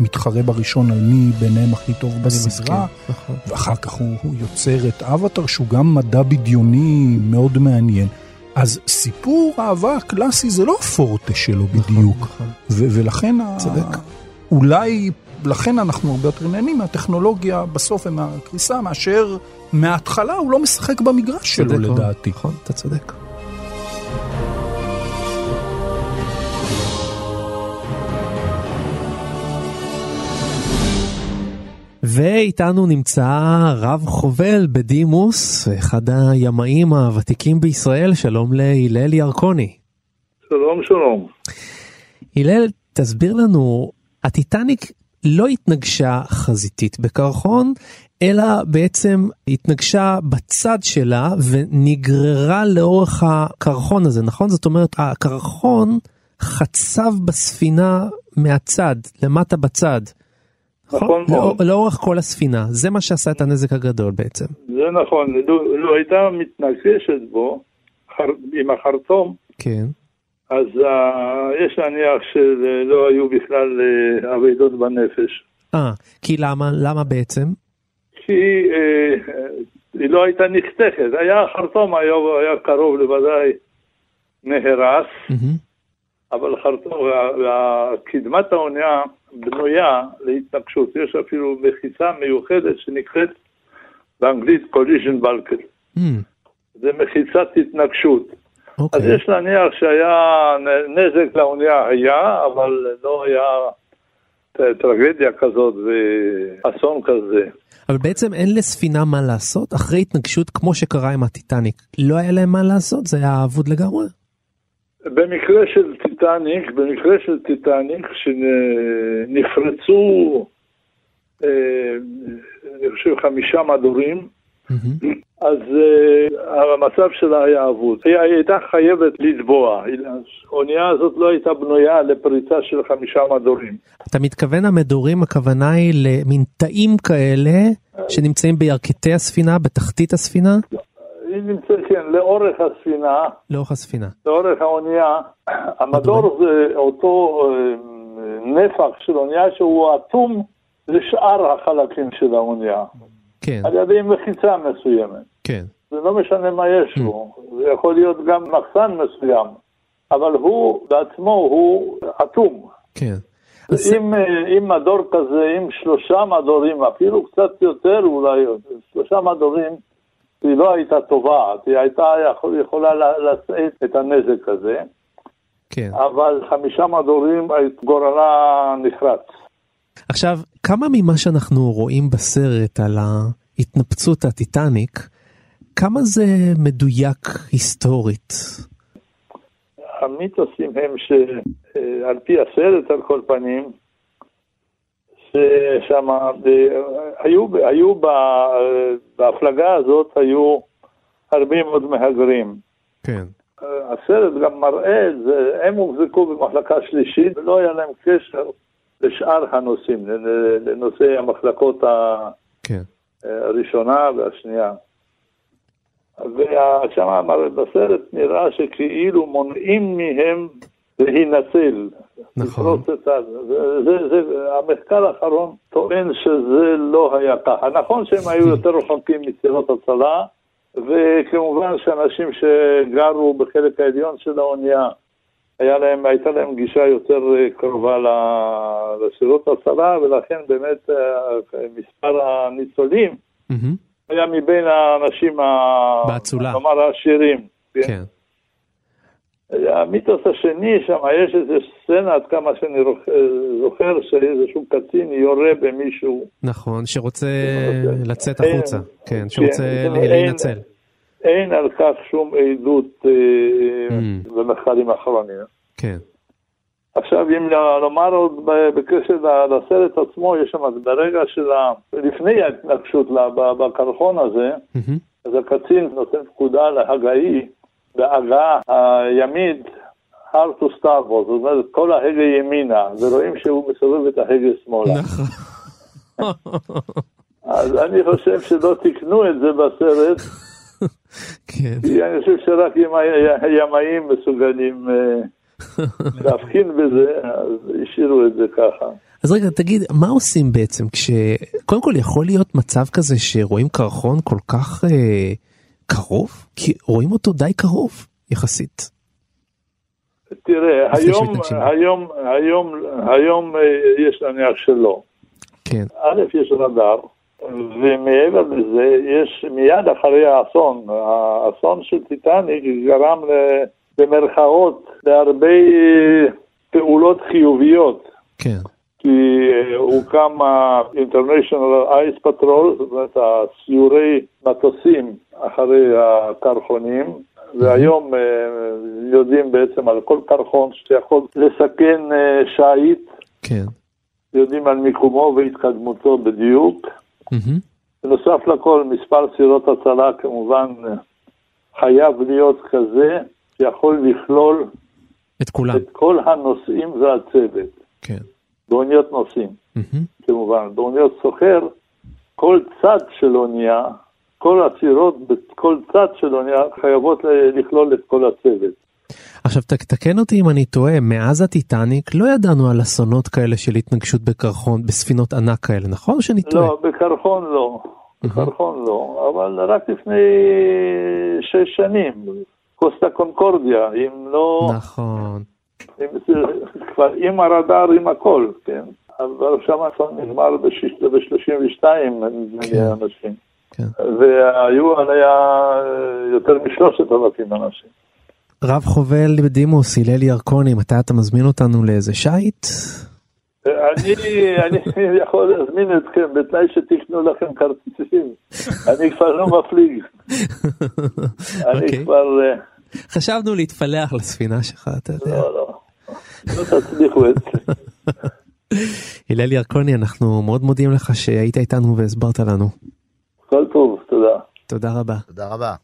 G: מתחרה בראשון על מי ביניהם הכי טוב בסדרה,
D: נכון.
G: ואחר כך הוא, הוא יוצר את אבטר שהוא גם מדע בדיוני מאוד מעניין. אז סיפור האהבה הקלאסי זה לא הפורטה שלו בדיוק, ו- ולכן ה-
D: צודק.
G: אולי לכן אנחנו הרבה יותר נהנים מהטכנולוגיה בסוף ומהקריסה מאשר מההתחלה הוא לא משחק במגרש שלו. לדעתי.
D: נכון, אתה צודק. ואיתנו נמצא רב חובל בדימוס, אחד הימאים הוותיקים בישראל, שלום להלל ירקוני.
O: שלום שלום.
D: הלל, תסביר לנו, הטיטניק לא התנגשה חזיתית בקרחון, אלא בעצם התנגשה בצד שלה ונגררה לאורך הקרחון הזה, נכון? זאת אומרת, הקרחון חצב בספינה מהצד, למטה בצד.
O: נכון
D: לא,
O: מאוד.
D: לאורך כל הספינה, זה מה שעשה את הנזק הגדול בעצם.
O: זה נכון, לו, הייתה מתנגשת בו חר, עם החרטום,
D: כן.
O: אז uh, יש להניח שלא היו בכלל uh, אבדות בנפש.
D: אה, כי למה? למה בעצם?
O: כי uh, היא לא הייתה נחתכת, היה החרטום היה, היה קרוב לוודאי נהרס, אבל חרטום, וקדמת האונייה בנויה להתנגשות, יש אפילו מחיצה מיוחדת שנקראת באנגלית collision bulkhead.
D: Mm,
O: זה מחיצת התנגשות.
D: אוקיי.
O: אז יש להניח שהיה נזק לאונייה היה, אבל לא היה טרגדיה כזאת ואסון כזה.
D: אבל בעצם אין לספינה מה לעשות אחרי התנגשות כמו שקרה עם הטיטניק. לא היה להם מה לעשות, זה היה אבוד לגמרי.
O: במקרה של טיטניק, במקרה של טיטניק, שנפרצו, אה, אני חושב, חמישה מדורים, אז אה, המצב שלה היה אבוד. היא הייתה חייבת לטבוע. האונייה הזאת לא הייתה בנויה לפריצה של חמישה מדורים.
D: אתה מתכוון המדורים, הכוונה היא למין תאים כאלה שנמצאים בירכתי הספינה, בתחתית הספינה?
O: היא נמצאת, כן, לאורך הספינה,
D: לאורך הספינה.
O: לאורך האונייה. המדור זה אותו אה, נפח של אונייה שהוא אטום לשאר החלקים של האונייה.
D: כן.
O: על ידי מחיצה מסוימת.
D: כן.
O: זה לא משנה מה יש לו. זה יכול להיות גם מחסן מסוים, אבל הוא בעצמו הוא אטום.
D: כן.
O: אם, אה, אם מדור כזה, אם שלושה מדורים, אפילו קצת יותר אולי, שלושה מדורים, היא לא הייתה טובעת, היא הייתה יכול, יכולה לשאת את הנזק הזה.
D: כן.
O: אבל חמישה מדורים, גורלה נחרץ.
D: עכשיו, כמה ממה שאנחנו רואים בסרט על ההתנפצות הטיטניק, כמה זה מדויק היסטורית?
O: המיתוסים הם שעל פי הסרט על כל פנים, ששם היו, היו בהפלגה הזאת היו הרבה מאוד מהגרים.
D: כן.
O: הסרט גם מראה את זה, הם הוחזקו במחלקה שלישית ולא היה להם קשר לשאר הנושאים, לנושאי המחלקות
D: כן.
O: הראשונה והשנייה. ושם בסרט נראה שכאילו מונעים מהם להינצל.
D: נכון.
O: זה, זה, זה, המחקר האחרון טוען שזה לא היה ככה. נכון שהם היו יותר רחוקים מסירות הצלה, וכמובן שאנשים שגרו בחלק העליון של האונייה, היה להם, הייתה להם גישה יותר קרובה לסירות הצלה, ולכן באמת מספר הניצולים. היה מבין האנשים,
D: באצולה.
O: כלומר העשירים.
D: כן.
O: המיתוס השני שם, יש איזה סצנה, עד כמה שאני זוכר, שאיזשהו קצין יורה במישהו.
D: נכון, שרוצה לצאת החוצה, כן, שרוצה להינצל.
O: אין על כך שום עדות במחקרים האחרונים.
D: כן.
O: עכשיו, אם לומר עוד בקשר לסרט עצמו, יש שם ברגע של לפני ההתנגשות בקרחון הזה, אז הקצין נותן פקודה להגאי, בהגעה הימית, to starboard, זאת אומרת, כל ההגה ימינה, ורואים שהוא מסובב את ההגה שמאלה. אז אני חושב שלא תיקנו את זה בסרט,
D: כן.
O: כי אני חושב שרק ימאים מסוגלים... להבחין בזה, אז השאירו את זה ככה.
D: אז רגע, תגיד, מה עושים בעצם כש... קודם כל, יכול להיות מצב כזה שרואים קרחון כל כך אה, קרוב? כי רואים אותו די קרוב, יחסית.
O: תראה, היום, היום, היום, היום אה, יש להניח שלא.
D: כן.
O: א', יש רדאר, ומעבר לזה, יש מיד אחרי האסון, האסון של טיטניק גרם. במרכאות להרבה פעולות חיוביות.
D: כן.
O: כי הוקם ה-International Ice Patrol, זאת אומרת הסיורי מטוסים אחרי הקרחונים, והיום יודעים בעצם על כל קרחון שיכול לסכן שיט.
D: כן.
O: יודעים על מיקומו והתקדמותו בדיוק. בנוסף לכל, מספר סירות הצלה כמובן חייב להיות כזה שיכול לכלול
D: את כולם,
O: את כל הנוסעים והצוות.
D: כן.
O: באוניות נוסעים,
D: mm-hmm.
O: כמובן. באוניות סוחר, כל צד של אונייה, כל הסירות בכל צד של אונייה חייבות לכלול את כל הצוות.
D: עכשיו תקן אותי אם אני טועה, מאז הטיטניק לא ידענו על אסונות כאלה של התנגשות בקרחון, בספינות ענק כאלה, נכון או שאני טועה?
O: לא, בקרחון לא. בקרחון לא, אבל רק לפני שש שנים. קוסטה קונקורדיה, אם לא...
D: נכון.
O: כבר עם הרדאר, עם הכל, כן. אבל שם נגמר ב-32, נדמה לי, אנשים.
D: כן.
O: והיו עליה יותר משלושת אלפים אנשים.
D: רב חובל בדימוס, הלל ירקוני, מתי אתה מזמין אותנו לאיזה שיט?
O: אני, אני יכול להזמין אתכם בתנאי שתקנו לכם כרטיסים. אני כבר לא מפליג. אני כבר...
D: חשבנו להתפלח לספינה שלך, אתה יודע.
O: לא, לא. לא תצליחו את זה.
D: הלל ירקוני, אנחנו מאוד מודים לך שהיית איתנו והסברת לנו.
O: כל טוב, תודה.
D: תודה רבה.
E: תודה רבה.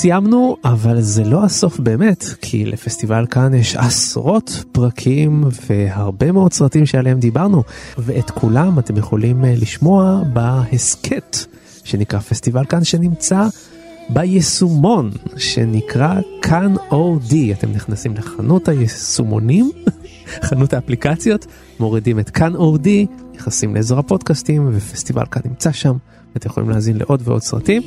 D: סיימנו, אבל זה לא הסוף באמת, כי לפסטיבל כאן יש עשרות פרקים והרבה מאוד סרטים שעליהם דיברנו, ואת כולם אתם יכולים אה, לשמוע בהסכת שנקרא פסטיבל כאן, שנמצא ביישומון שנקרא כאן אודי. אתם נכנסים לחנות היישומונים, חנות האפליקציות, מורידים את כאן אודי, נכנסים לאזור הפודקאסטים ופסטיבל כאן נמצא שם, ואתם יכולים להאזין לעוד ועוד סרטים.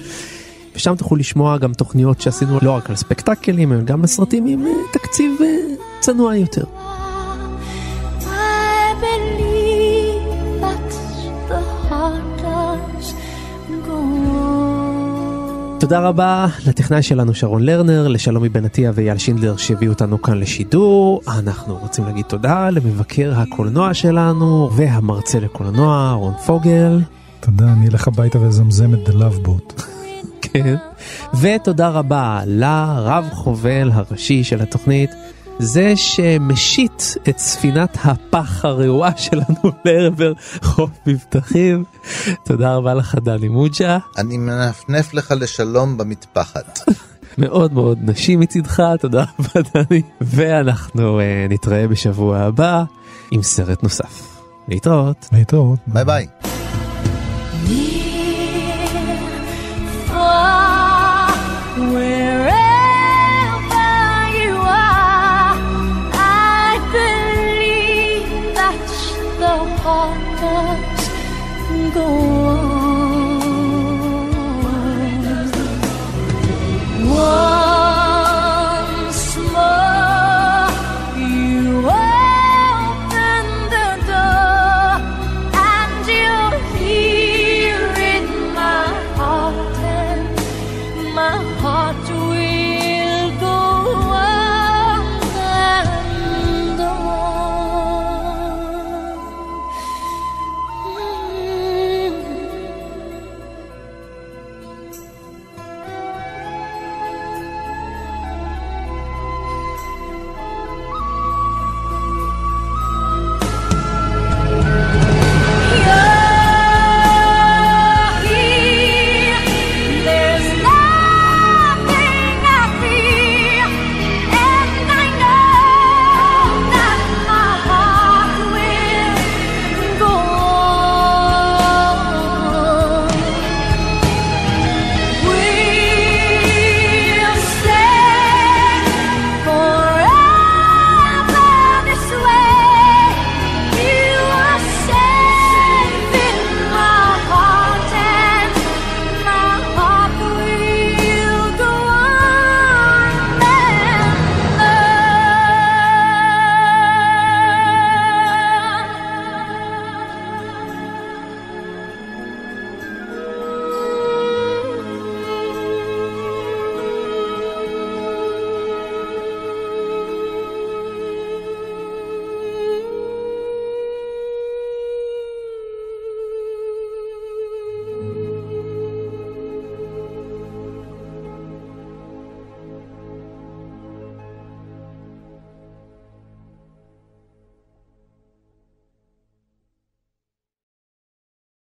D: ושם תוכלו לשמוע גם תוכניות שעשינו לא רק על ספקטקלים, אלא גם לסרטים עם אה, תקציב אה, צנוע יותר. תודה רבה לטכנאי שלנו שרון לרנר, לשלומי בן עטיה ואייל שינדלר שהביאו אותנו כאן לשידור. אנחנו רוצים להגיד תודה למבקר הקולנוע שלנו והמרצה לקולנוע רון פוגל.
G: תודה, אני אלך הביתה ואזמזם את The Love Boat.
D: כן. ותודה רבה לרב חובל הראשי של התוכנית, זה שמשיט את ספינת הפח הרעועה שלנו לעבר חוף מבטחים. תודה רבה לך דני מוג'ה.
E: אני מנפנף לך לשלום במטפחת.
D: מאוד מאוד נשי מצידך, תודה רבה דני. ואנחנו uh, נתראה בשבוע הבא עם סרט נוסף. להתראות.
G: להתראות.
E: ביי ביי.